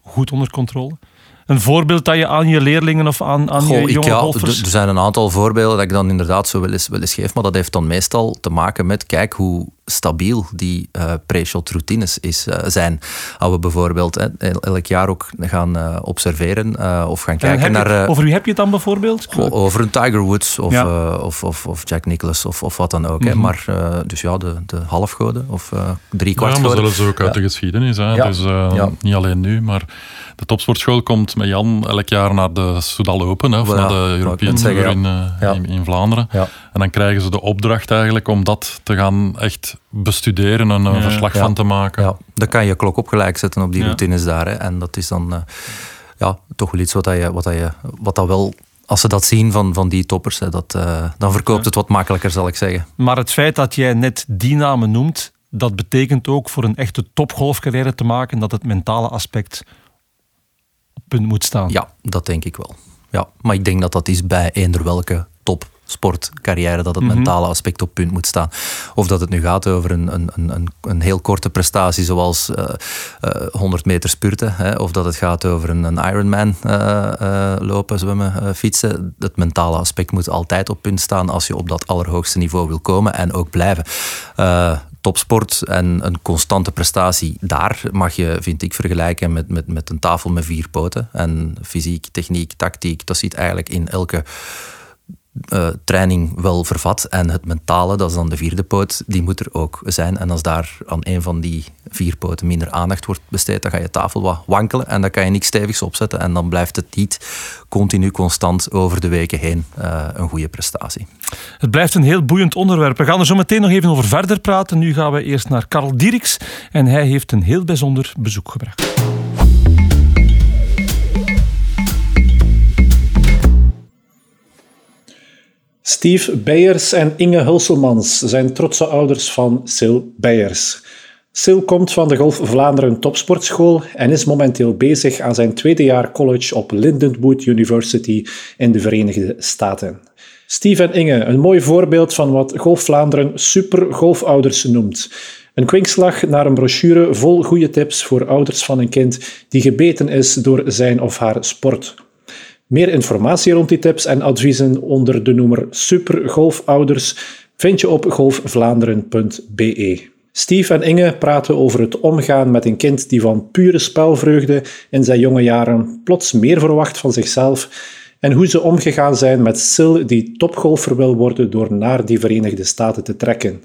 goed onder controle? Een voorbeeld dat je aan je leerlingen of aan, aan Goh, je ik, jonge ja, golfers... er er zijn een aantal voorbeelden dat ik dan inderdaad zo wel eens, wel eens geef, maar dat heeft dan meestal te maken met, kijk hoe stabiel die eh pre-shot routines is, eh, zijn. Als we bijvoorbeeld el- elk jaar ook gaan eh, observeren eh, of gaan En kijken je- naar... eh, over wie heb je het dan bijvoorbeeld? Over een Tiger Woods of, Ja. eh, of, of, of Jack Nicklaus of, of wat dan ook. hè. Mhm. Maar dus dus ja, de, de halfgoden of eh drie Ja, kwart maar goden. zelfs ook uit Ja. de geschiedenis. Hè. Ja. Dus eh, Ja. niet alleen nu, maar de topsportschool komt met Jan elk jaar naar de Soudal Open, hè, of naar de European Tour in, ja. Ja. in, in Vlaanderen. En dan krijgen ze de opdracht eigenlijk om dat te gaan echt bestuderen en een Ja. verslag Ja. van te maken. Ja, dan kan je klok op gelijk zetten op die Ja. routines daar. Hè. En dat is dan eh, ja, toch wel iets wat, dat je, wat, dat je, wat dat wel, als ze dat zien van, van die toppers, hè, dat, eh, dan verkoopt het wat makkelijker, zal ik zeggen. Maar het feit dat jij net die namen noemt, dat betekent ook voor een echte topgolfcarrière te maken dat het mentale aspect op punt moet staan. Ja, dat denk ik wel. Ja, maar ik denk dat dat is bij eender welke topsportcarrière, dat het Mhm. mentale aspect op punt moet staan. Of dat het nu gaat over een, een, een, een, heel korte prestatie zoals eh, eh, 100 meter spurten, hè, of dat het gaat over een, een Ironman eh, eh, lopen, zwemmen, eh, fietsen. Het mentale aspect moet altijd op punt staan als je op dat allerhoogste niveau wil komen en ook blijven. Eh, topsport en een constante prestatie, daar mag je, vind ik, vergelijken met, met, met een tafel met vier poten. En fysiek, techniek, tactiek, dat zit eigenlijk in elke eh, training wel vervat. En het mentale, dat is dan de vierde poot, die moet er ook zijn. En als daar aan een van die vier poten minder aandacht wordt besteed, dan ga je tafel wat wankelen en dan kan je niks stevigs opzetten. En dan blijft het niet continu, constant over de weken heen eh, een goede prestatie. Het blijft een heel boeiend onderwerp. We gaan er zo meteen nog even over verder praten. Nu gaan we eerst naar Karl Dieriks en hij heeft een heel bijzonder bezoek gebracht. Steve Beyers en Inge Hulselmans zijn trotse ouders van Sil Beyers. Sil komt van de Golf Vlaanderen Topsportschool en is momenteel bezig aan zijn tweede jaar college op Lindenwood University in de Verenigde Staten. Steve en Inge, een mooi voorbeeld van wat Golf Vlaanderen super golfouders noemt. Een kwinkslag naar een brochure vol goede tips voor ouders van een kind die gebeten is door zijn of haar sport. Meer informatie rond die tips en adviezen onder de noemer Supergolfouders vind je op golfvlaanderen.be. Steve en Inge praten over het omgaan met een kind die van pure spelvreugde in zijn jonge jaren plots meer verwacht van zichzelf en hoe ze omgegaan zijn met Sil die topgolfer wil worden door naar die Verenigde Staten te trekken.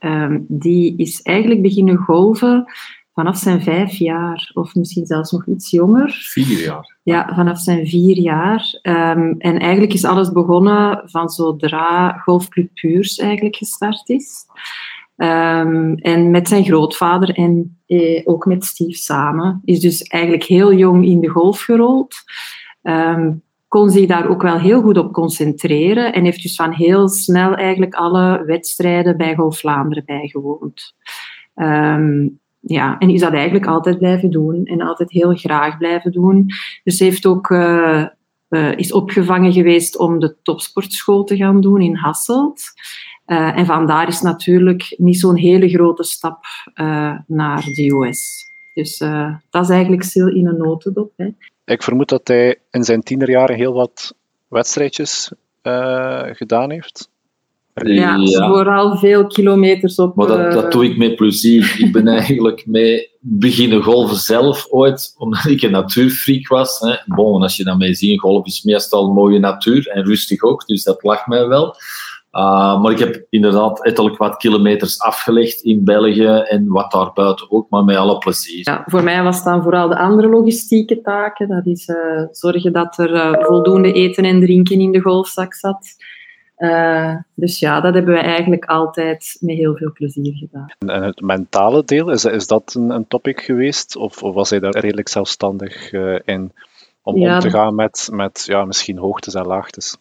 Um, die is eigenlijk beginnen golven vanaf zijn vijf jaar, of misschien zelfs nog iets jonger. Vier jaar? Ja, vanaf zijn vier jaar. Um, en eigenlijk is alles begonnen van zodra Golfclub Puurs eigenlijk gestart is. Um, en met zijn grootvader en eh, ook met Steve samen. Is dus eigenlijk heel jong in de golf gerold. Um, kon zich daar ook wel heel goed op concentreren en heeft dus van heel snel eigenlijk alle wedstrijden bij Golf Vlaanderen bijgewoond. Um, ja, en is dat eigenlijk altijd blijven doen en altijd heel graag blijven doen. Dus heeft ook, uh, uh, is opgevangen geweest om de topsportschool te gaan doen in Hasselt. Uh, en vandaar is natuurlijk niet zo'n hele grote stap naar de US. Dus dat is eigenlijk stil in een notendop. Hè. Ik vermoed dat hij in zijn tienerjaren heel wat wedstrijdjes gedaan heeft. Ja, ja, vooral veel kilometers op. Maar dat, dat doe ik met plezier. ik ben eigenlijk mee beginnen golven zelf ooit, omdat ik een natuurfreak was. Hè. Bon, als je dan mee ziet, golf is meestal mooie natuur en rustig ook, dus dat lag mij wel. Uh, maar ik heb inderdaad ettelijk wat kilometers afgelegd in België en wat daarbuiten ook, maar met alle plezier. Ja, voor mij was dan vooral de andere logistieke taken. Dat is uh, zorgen dat er uh, voldoende eten en drinken in de golfzak zat. Uh, dus ja, dat hebben we eigenlijk altijd met heel veel plezier gedaan. En het mentale deel, is, is dat een, een topic geweest? Of, of, was hij daar redelijk zelfstandig uh, in? Om ja, om te gaan met, met ja, misschien hoogtes en laagtes?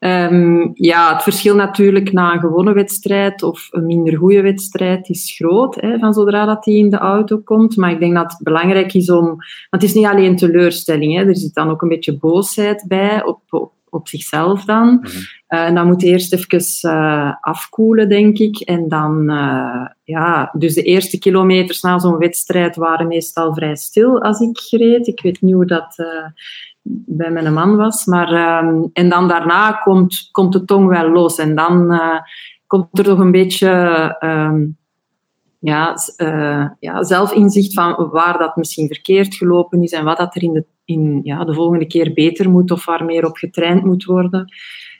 Um, ja, het verschil natuurlijk na een gewone wedstrijd of een minder goede wedstrijd is groot, hè, van zodra dat hij in de auto komt. Maar ik denk dat het belangrijk is om... Want het is niet alleen teleurstelling, hè, er zit dan ook een beetje boosheid bij op, op op zichzelf dan. Mm -hmm. uh, dan moet eerst even uh, afkoelen, denk ik. En dan, uh, ja, dus de eerste kilometers na zo'n wedstrijd waren meestal vrij stil als ik reed. Ik weet niet hoe dat bij mijn man was. Maar, um, en dan daarna komt, komt de tong wel los. En dan komt er toch een beetje um, ja, uh, ja, zelfinzicht van waar dat misschien verkeerd gelopen is en wat dat er in de, in, ja, de volgende keer beter moet of waar meer op getraind moet worden.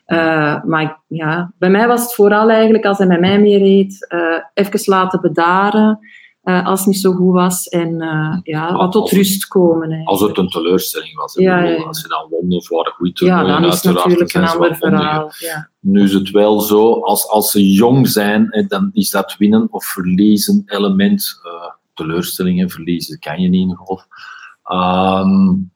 Uh, maar ja, bij mij was het vooral eigenlijk, als hij met mij mee reed, even laten bedaren uh, als het niet zo goed was. En uh, ja, wat tot rust komen. Eigenlijk. Als het een teleurstelling was. Ja. Als je dan won of waren goed Ja, dan is natuurlijk een ander verhaal. Ja. Nu is het wel zo, als, als ze jong zijn, dan is dat winnen of verliezen element. Uh, teleurstellingen, verliezen kan je niet in golf. Um,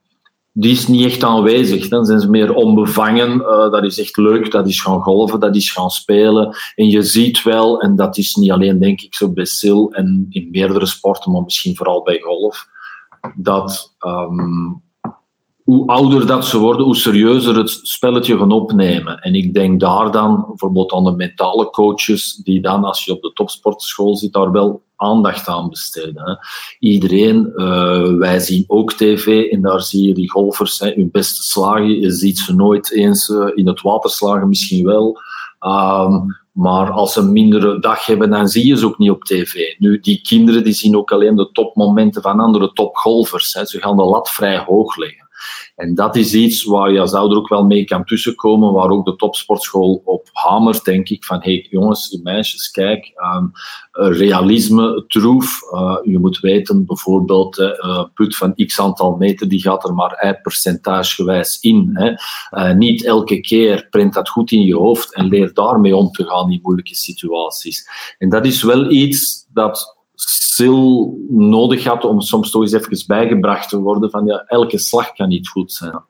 die is niet echt aanwezig. Dan zijn ze meer onbevangen. Uh, dat is echt leuk. Dat is gaan golven, dat is gaan spelen. En je ziet wel, en dat is niet alleen denk ik zo bij SIL en in meerdere sporten, maar misschien vooral bij golf, dat um, hoe ouder dat ze worden, hoe serieuzer het spelletje gaan opnemen. En ik denk daar dan bijvoorbeeld aan de mentale coaches, die dan als je op de topsportschool zit, daar wel aandacht aan besteden. Iedereen, uh, wij zien ook tv en daar zie je die golfers hè, hun beste slagen. Je ziet ze nooit eens uh, in het water slagen, misschien wel. Um, maar als ze een mindere dag hebben, dan zie je ze ook niet op tv. Nu, die kinderen die zien ook alleen de topmomenten van andere topgolfers. Hè. Ze gaan de lat vrij hoog leggen. En dat is iets waar je als ouder ook wel mee kan tussenkomen, waar ook de topsportschool op hamert, denk ik, van hey jongens, meisjes, kijk, um, realisme, troef. Uh, je moet weten, bijvoorbeeld, uh, put van x aantal meter, die gaat er maar percentagegewijs in. Hè. Uh, niet elke keer print dat goed in je hoofd en leer daarmee om te gaan in moeilijke situaties. En dat is wel iets dat sil nodig had om soms toch eens even bijgebracht te worden van ja, elke slag kan niet goed zijn.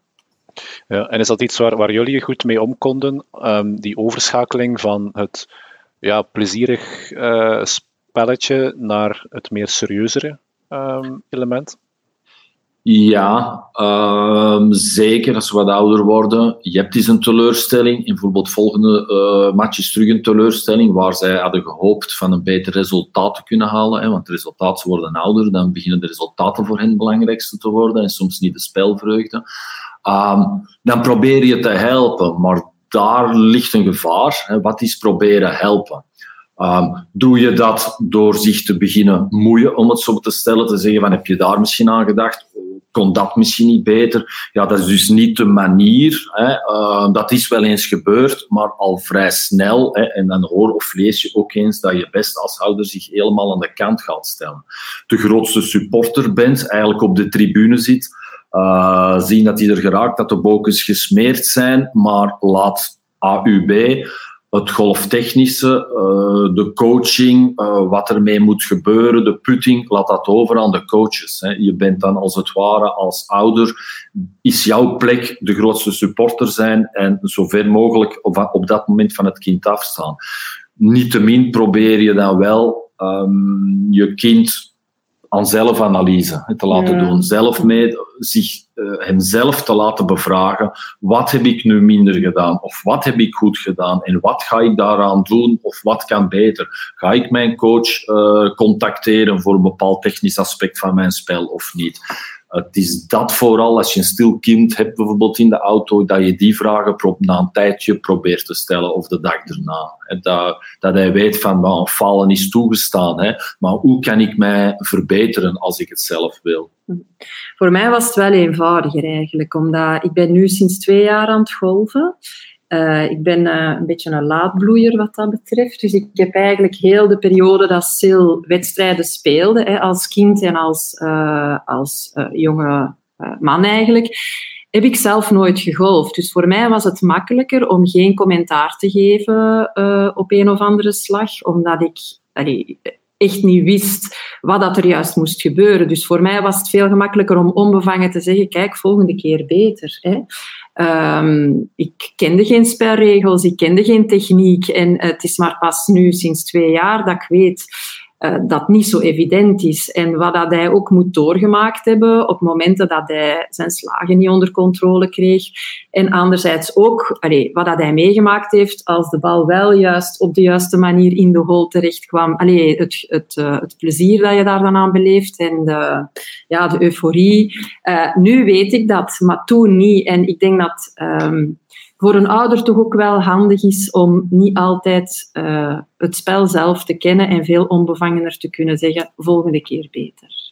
Ja, en is dat iets waar, waar jullie goed mee om konden? Um, die overschakeling van het ja, plezierig uh, spelletje naar het meer serieuzere um, element? Ja, uh, zeker als we wat ouder worden. Je hebt eens een teleurstelling. In bijvoorbeeld volgende uh, match is terug een teleurstelling waar zij hadden gehoopt van een beter resultaat te kunnen halen. Hè, want de resultaten worden ouder, dan beginnen de resultaten voor hen het belangrijkste te worden en soms niet de spelvreugde. Um, dan probeer je te helpen, maar daar ligt een gevaar. Hè. Wat is proberen helpen? Um, doe je dat door zich te beginnen moeien, om het zo te stellen, te zeggen van heb je daar misschien aan gedacht? Kon dat misschien niet beter? Ja, dat is dus niet de manier. Hè. Uh, dat is wel eens gebeurd, maar al vrij snel. Hè. En dan hoor of lees je ook eens dat je best als ouder zich helemaal aan de kant gaat stellen. De grootste supporter bent, eigenlijk op de tribune zit, uh, zien dat die er geraakt, dat de bokens gesmeerd zijn, maar laat AUB het golftechnische, uh, de coaching, uh, wat ermee moet gebeuren, de putting, laat dat over aan de coaches. Je bent dan als het ware als ouder, is jouw plek de grootste supporter zijn en zo ver mogelijk op, dat moment van het kind afstaan. Niettemin probeer je dan wel um, je kind aan zelfanalyse te laten doen. Zelf mee, zich, uh, hemzelf te laten bevragen. Wat heb ik nu minder gedaan? Of wat heb ik goed gedaan? En wat ga ik daaraan doen? Of wat kan beter? Ga ik mijn coach uh, contacteren voor een bepaald technisch aspect van mijn spel of niet? Het is dat vooral als je een stil kind hebt, bijvoorbeeld in de auto, dat je die vragen na een tijdje probeert te stellen of de dag erna. Dat, dat hij weet van, falen is toegestaan, hè, maar hoe kan ik mij verbeteren als ik het zelf wil? Voor mij was het wel eenvoudiger eigenlijk, omdat ik ben nu sinds twee jaar aan het golven. Uh, ik ben uh, een beetje een laadbloeier wat dat betreft. Dus ik heb eigenlijk heel de periode dat Sil wedstrijden speelde, hè, als kind en als, uh, als jonge man eigenlijk, heb ik zelf nooit gegolfd. Dus voor mij was het makkelijker om geen commentaar te geven op een of andere slag, omdat ik echt niet wist wat dat er juist moest gebeuren. Dus voor mij was het veel gemakkelijker om onbevangen te zeggen, kijk, volgende keer beter. Hè. Um, ik kende geen spelregels, ik kende geen techniek. En het is maar pas nu, sinds twee jaar, dat ik weet uh, dat niet zo evident is. En wat dat hij ook moet doorgemaakt hebben op momenten dat hij zijn slagen niet onder controle kreeg. En anderzijds ook wat dat hij meegemaakt heeft als de bal wel juist op de juiste manier in de hole terecht kwam. Allee, het, het, uh, het plezier dat je daar dan aan beleeft en de, ja, de euforie. Uh, nu weet ik dat, maar toen niet. En ik denk dat... Um, voor een ouder toch ook wel handig is om niet altijd uh, het spel zelf te kennen en veel onbevangener te kunnen zeggen, volgende keer beter.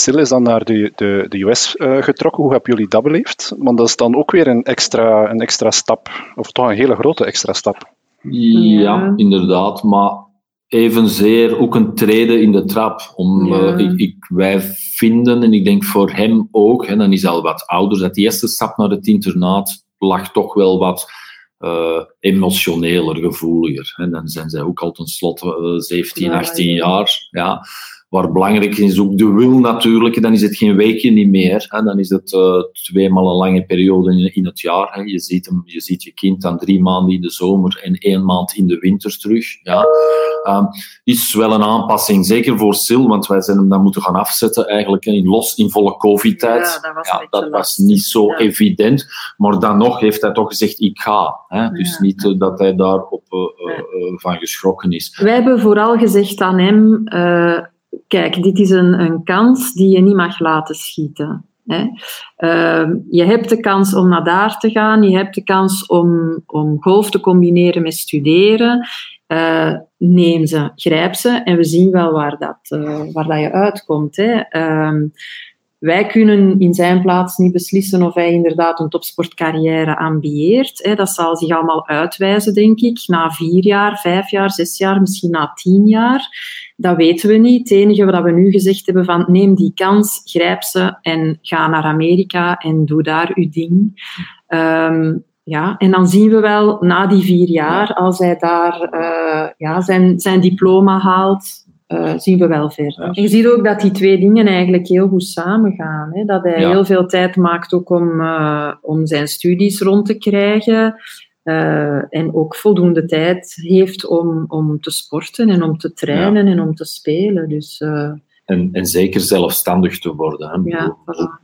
Sil is dan naar de, de, de US uh, getrokken. Hoe hebben jullie dat beleefd? Want dat is dan ook weer een extra, een extra stap, of toch een hele grote extra stap. Ja, ja. inderdaad. Maar evenzeer ook een treden in de trap. Om, ja. uh, ik, ik, wij vinden, en ik denk voor hem ook, en dan is hij al wat ouder, dat die eerste stap naar het internaat lag toch wel wat uh, emotioneler, gevoeliger. En dan zijn zij ook al tenslotte uh, 17, 18 jaar. Ja. Waar belangrijk is ook de wil natuurlijk. Dan is het geen weekje niet meer. Hè. Dan is het uh, tweemaal een lange periode in, in het jaar. Hè. Je, ziet hem, je ziet je kind dan drie maanden in de zomer en één maand in de winter terug. Ja. Um, is wel een aanpassing, zeker voor Sil, want wij zijn hem dan moeten gaan afzetten eigenlijk in, los, in volle covid-tijd. Ja, dat was, ja, dat was niet zo ja. evident. Maar dan nog heeft hij toch gezegd, ik ga. Hè. Dus niet uh, dat hij daarop uh, van geschrokken is. Wij hebben vooral gezegd aan hem kijk, dit is een, een kans die je niet mag laten schieten. Hè. Uh, je hebt de kans om naar daar te gaan, je hebt de kans om, om golf te combineren met studeren. Uh, neem ze, grijp ze en we zien wel waar dat, uh, waar dat je uitkomt. Hè. Ehm, wij kunnen in zijn plaats niet beslissen of hij inderdaad een topsportcarrière ambieert. Dat zal zich allemaal uitwijzen, denk ik, na vier jaar, vijf jaar, zes jaar, misschien na tien jaar. Dat weten we niet. Het enige wat we nu gezegd hebben van neem die kans, grijp ze en ga naar Amerika en doe daar uw ding. Um, ja, en dan zien we wel na die vier jaar, als hij daar uh, ja, zijn, zijn diploma haalt, uh, zien we wel verder. Ja. je ziet ook dat die twee dingen eigenlijk heel goed samengaan. Hè? Dat hij ja. heel veel tijd maakt ook om, uh, om zijn studies rond te krijgen. Uh, en ook voldoende tijd heeft om, om te sporten en om te trainen ja. en om te spelen. Dus En, en zeker zelfstandig te worden. Hè.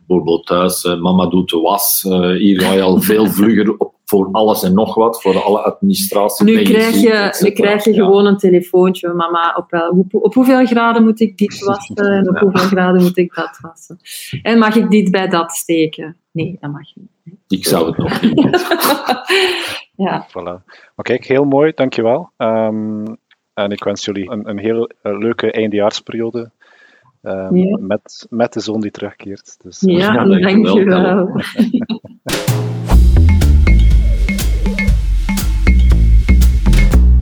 Bijvoorbeeld thuis, mama doet de was. Hier ga je al veel vlugger op, voor alles en nog wat, voor alle administratie. Nu krijg je, nu krijg je gewoon een telefoontje. Mama, op, op, op, hoeveel graden moet ik dit wassen en op hoeveel graden moet ik dat wassen? En mag ik dit bij dat steken? Nee, dat mag niet. Ik zou het nog niet Ja. Voilà. Maar kijk, heel mooi, dankjewel. Um, en ik wens jullie een, een heel uh, leuke eindejaarsperiode. Um, ja. met, met de zon die terugkeert. Dus, ja, ja dankjewel.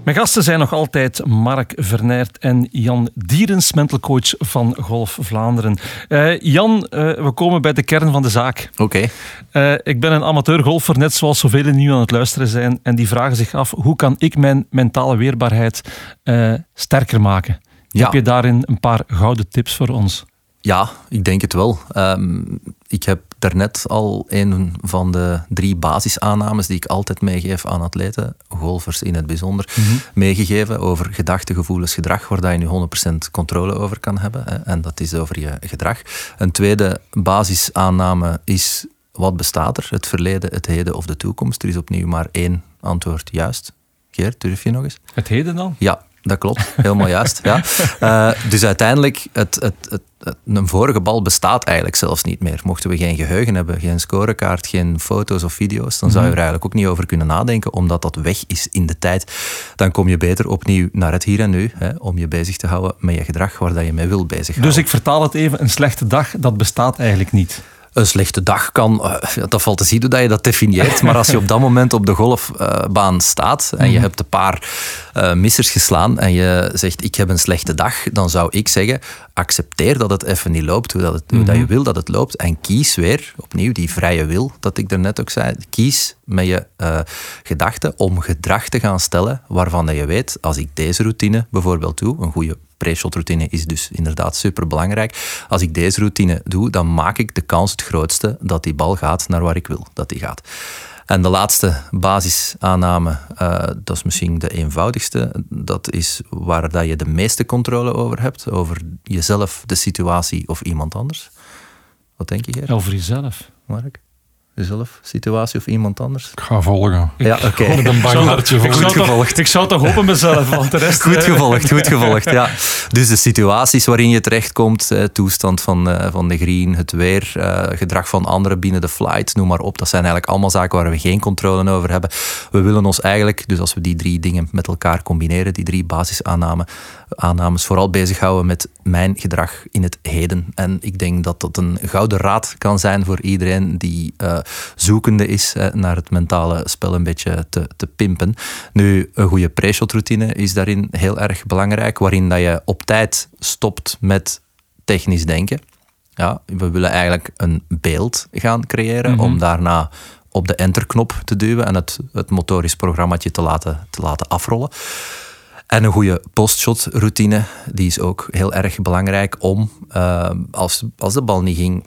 Mijn gasten zijn nog altijd Mark Vernert en Jan Dierens, mentalcoach van Golf Vlaanderen. Uh, Jan, uh, we komen bij de kern van de zaak. Oké. Okay. Uh, eh, ik ben een amateurgolfer, net zoals zoveel nu aan het luisteren zijn. En die vragen zich af, hoe kan ik mijn mentale weerbaarheid sterker maken? Ja. Heb je daarin een paar gouden tips voor ons? Ja, ik denk het wel. Um, ik heb daarnet al een van de drie basisaannames die ik altijd meegeef aan atleten, golfers in het bijzonder, mhm. meegegeven over gedachten, gevoelens, gedrag, waar je nu 100% controle over kan hebben. Hè, en dat is over je gedrag. Een tweede basisaanname is wat bestaat er? Het verleden, het heden of de toekomst? Er is opnieuw maar één antwoord juist. Geert, durf je nog eens? Het heden dan? Ja, dat klopt, helemaal juist. Ja. Uh, dus uiteindelijk, het, het, het, een vorige bal bestaat eigenlijk zelfs niet meer. Mochten we geen geheugen hebben, geen scorekaart, geen foto's of video's, dan zou je er eigenlijk ook niet over kunnen nadenken, omdat dat weg is in de tijd. Dan kom je beter opnieuw naar het hier en nu, hè, om je bezig te houden met je gedrag waar dat je mee wil bezighouden. Dus ik vertaal het even, een slechte dag, dat bestaat eigenlijk niet een slechte dag kan, uh, dat valt te zien hoe dat je dat definieert, maar als je op dat moment op de golfbaan staat en je mhm. hebt een paar uh, missers geslaan en je zegt ik heb een slechte dag, dan zou ik zeggen accepteer dat het even niet loopt hoe, dat, het, hoe dat je mhm. wil dat het loopt en kies weer, opnieuw die vrije wil, dat ik er net ook zei, kies met je uh, gedachten om gedrag te gaan stellen waarvan je weet, als ik deze routine bijvoorbeeld doe, een goede pre-shot routine is dus inderdaad super belangrijk. Als ik deze routine doe, dan maak ik de kans het grootste dat die bal gaat naar waar ik wil dat die gaat. En de laatste basisaanname, uh, dat is misschien de eenvoudigste. Dat is waar dat je de meeste controle over hebt. Over jezelf, de situatie of iemand anders. Wat denk je, Over jezelf. Mark? Jezelf, situatie of iemand anders? Ik ga volgen. Ja, oké. Okay. Bang hartje Goed gevolgd. Ik zou toch hopen mezelf, want de rest... Goed gevolgd, goed gevolgd, ja. Dus de situaties waarin je terechtkomt, toestand van, eh, van de green, het weer, eh, gedrag van anderen binnen de flight, noem maar op. Dat zijn eigenlijk allemaal zaken waar we geen controle over hebben. We willen ons eigenlijk, dus als we die drie dingen met elkaar combineren, die drie basisaannames, aannames, vooral bezighouden met mijn gedrag in het heden. En ik denk dat dat een gouden raad kan zijn voor iedereen die uh, zoekende is naar het mentale spel een beetje te, te pimpen. Nu, een goede pre-shot routine is daarin heel erg belangrijk, waarin dat je op tijd stopt met technisch denken. Ja, we willen eigenlijk een beeld gaan creëren mhm. om daarna op de enterknop te duwen en het, het motorisch programmaatje te laten, te laten afrollen. En een goede postshot routine, die is ook heel erg belangrijk om, uh, als, als de bal niet ging,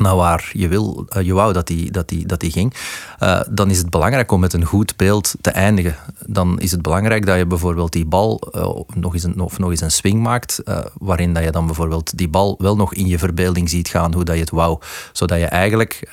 naar waar je, wil, uh, je wou dat die, dat die, dat die ging, uh, dan is het belangrijk om met een goed beeld te eindigen. Dan is het belangrijk dat je bijvoorbeeld die bal uh, nog eens een, of nog eens een swing maakt, waarin dat je dan bijvoorbeeld die bal wel nog in je verbeelding ziet gaan, hoe dat je het wou. Zodat je eigenlijk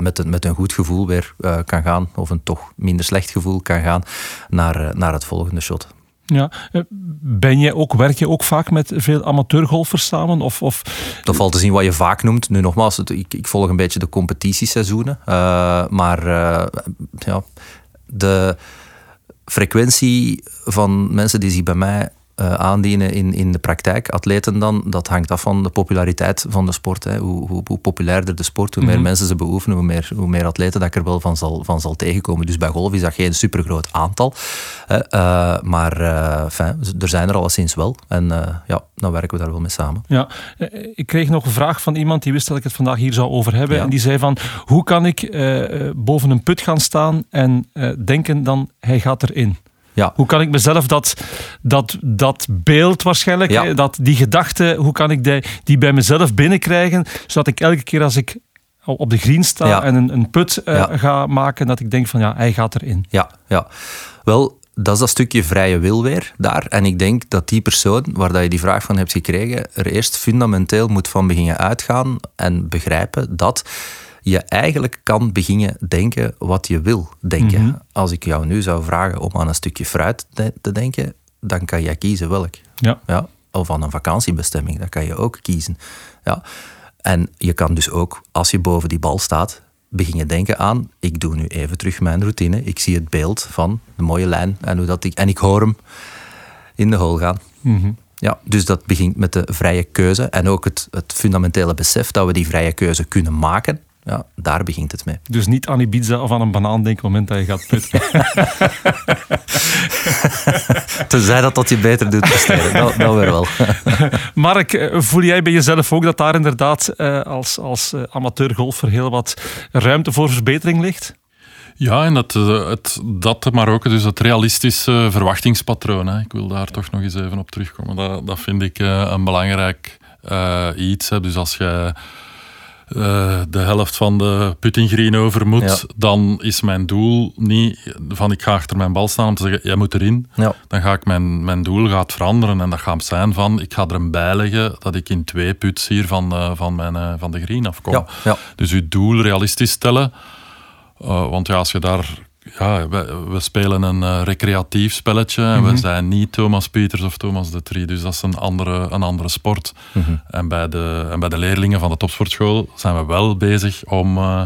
met, een, met een goed gevoel weer kan gaan, of een toch minder slecht gevoel kan gaan, naar, naar het volgende shot. Ja. Eh, ben jij ook, werk je ook vaak met veel amateurgolfers samen? Of, of... Dat valt te zien wat je vaak noemt. Nu nogmaals, ik, ik volg een beetje de competitieseizoenen. Uh, maar uh, ja, de frequentie van mensen die zich bij mij uh, aandienen in, in de praktijk. Atleten dan, dat hangt af van de populariteit van de sport. Hè. Hoe, hoe, hoe populairder de sport, hoe meer mhm. mensen ze beoefenen, hoe meer, hoe meer atleten dat ik er wel van zal, van zal tegenkomen. Dus bij golf is dat geen supergroot aantal. Hè. Uh, maar uh, er zijn er alleszins wel. En ja, dan werken we daar wel mee samen. Ja, ik kreeg nog een vraag van iemand die wist dat ik het vandaag hier zou over hebben. En die zei van, hoe kan ik boven een put gaan staan en denken dan, hij gaat erin? Ja. Hoe kan ik mezelf dat, dat, dat beeld waarschijnlijk, dat, die gedachte, hoe kan ik die, die bij mezelf binnenkrijgen, zodat ik elke keer als ik op de green sta en een, een put uh, ga maken, dat ik denk van ja, hij gaat erin. Ja, ja. Wel, dat is dat stukje vrije wil weer daar. En ik denk dat die persoon waar dat je die vraag van hebt gekregen, er eerst fundamenteel moet van beginnen uitgaan en begrijpen dat je eigenlijk kan beginnen denken wat je wil denken. Mhm. Als ik jou nu zou vragen om aan een stukje fruit te denken, dan kan je kiezen welk. Ja. Ja, of aan een vakantiebestemming, dat kan je ook kiezen. Ja. En je kan dus ook, als je boven die bal staat, beginnen denken aan, ik doe nu even terug mijn routine. Ik zie het beeld van de mooie lijn en, hoe dat ik, en ik hoor hem in de hol gaan. Mhm. Ja, dus dat begint met de vrije keuze en ook het, het fundamentele besef dat we die vrije keuze kunnen maken. Ja, daar begint het mee. Dus niet aan Ibiza of aan een banaan denken op het moment dat je gaat putten. Tenzij dat dat je beter doet presteren. Dat, dat weer wel. Mark, eh, voel jij bij jezelf ook dat daar inderdaad eh, als, als eh, amateur golfer heel wat ruimte voor verbetering ligt? Ja, en dat, het, dat maar ook dus het realistische verwachtingspatroon. Hè. Ik wil daar toch nog eens even op terugkomen. Dat, dat vind ik een belangrijk iets. Hè. Dus als je uh, de helft van de putting green over moet, dan is mijn doel niet van ik ga achter mijn bal staan om te zeggen, jij moet erin. Ja. Dan ga ik mijn, mijn doel gaat veranderen en dat gaat zijn van ik ga er een bijleggen dat ik in twee puts hier van, uh, van, mijn, uh, van de green afkom. Dus je doel realistisch stellen. want ja, als je daar ja, we, spelen een uh, recreatief spelletje. en we mhm. zijn niet Thomas Pieters of Thomas de Trie. Dus dat is een andere, een andere sport. Mhm. en, bij de, en bij de leerlingen van de topsportschool zijn we wel bezig om uh,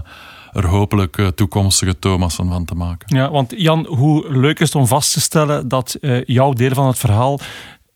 er hopelijk uh, toekomstige Thomassen van te maken. Ja, want Jan, hoe leuk is het om vast te stellen dat jouw deel van het verhaal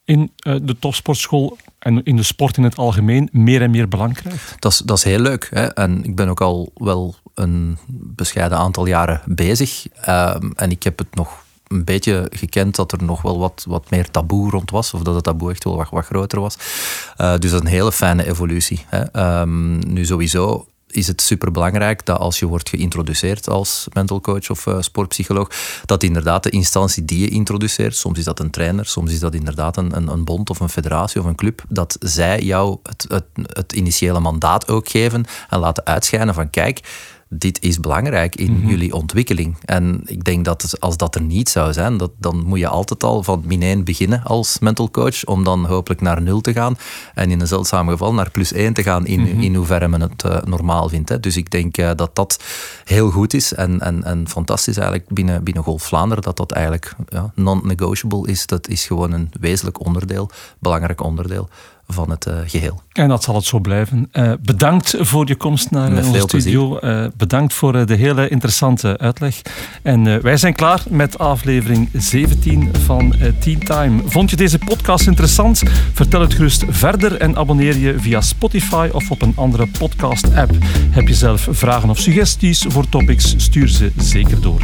in de topsportschool en in de sport in het algemeen meer en meer belang krijgt? Dat is, dat is heel leuk. Hè? En ik ben ook al wel een bescheiden aantal jaren bezig. Ehm, en ik heb het nog een beetje gekend dat er nog wel wat, wat meer taboe rond was. Of dat het taboe echt wel wat, wat groter was. Uh, dus dat is een hele fijne evolutie. Hè. Ehm, nu sowieso is het superbelangrijk dat als je wordt geïntroduceerd als mental coach of uh, sportpsycholoog, dat inderdaad de instantie die je introduceert, soms is dat een trainer, soms is dat inderdaad een, een, een bond of een federatie of een club, dat zij jou het, het, het initiële mandaat ook geven en laten uitschijnen van kijk, dit is belangrijk in mhm. jullie ontwikkeling. En ik denk dat als dat er niet zou zijn, dat, dan moet je altijd al van min 1 beginnen als mental coach, om dan hopelijk naar 0 te gaan en in een zeldzaam geval naar plus 1 te gaan in, mm in hoeverre men het uh, normaal vindt. Hè. Dus ik denk uh, dat dat heel goed is en, en, en fantastisch eigenlijk binnen, binnen Golf Vlaanderen, dat dat eigenlijk ja, non-negotiable is. Dat is gewoon een wezenlijk onderdeel, belangrijk onderdeel van het uh, geheel. En dat zal het zo blijven. Uh, bedankt voor je komst naar Met onze studio. Uh, bedankt voor de hele interessante uitleg. En wij zijn klaar met aflevering 17 van Teen Time. Vond je deze podcast interessant? Vertel het gerust verder en abonneer je via Spotify of op een andere podcast-app. Heb je zelf vragen of suggesties voor topics? Stuur ze zeker door.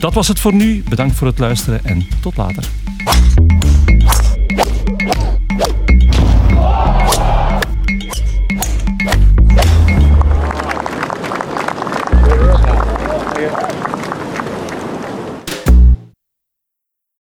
Dat was het voor nu. Bedankt voor het luisteren en tot later.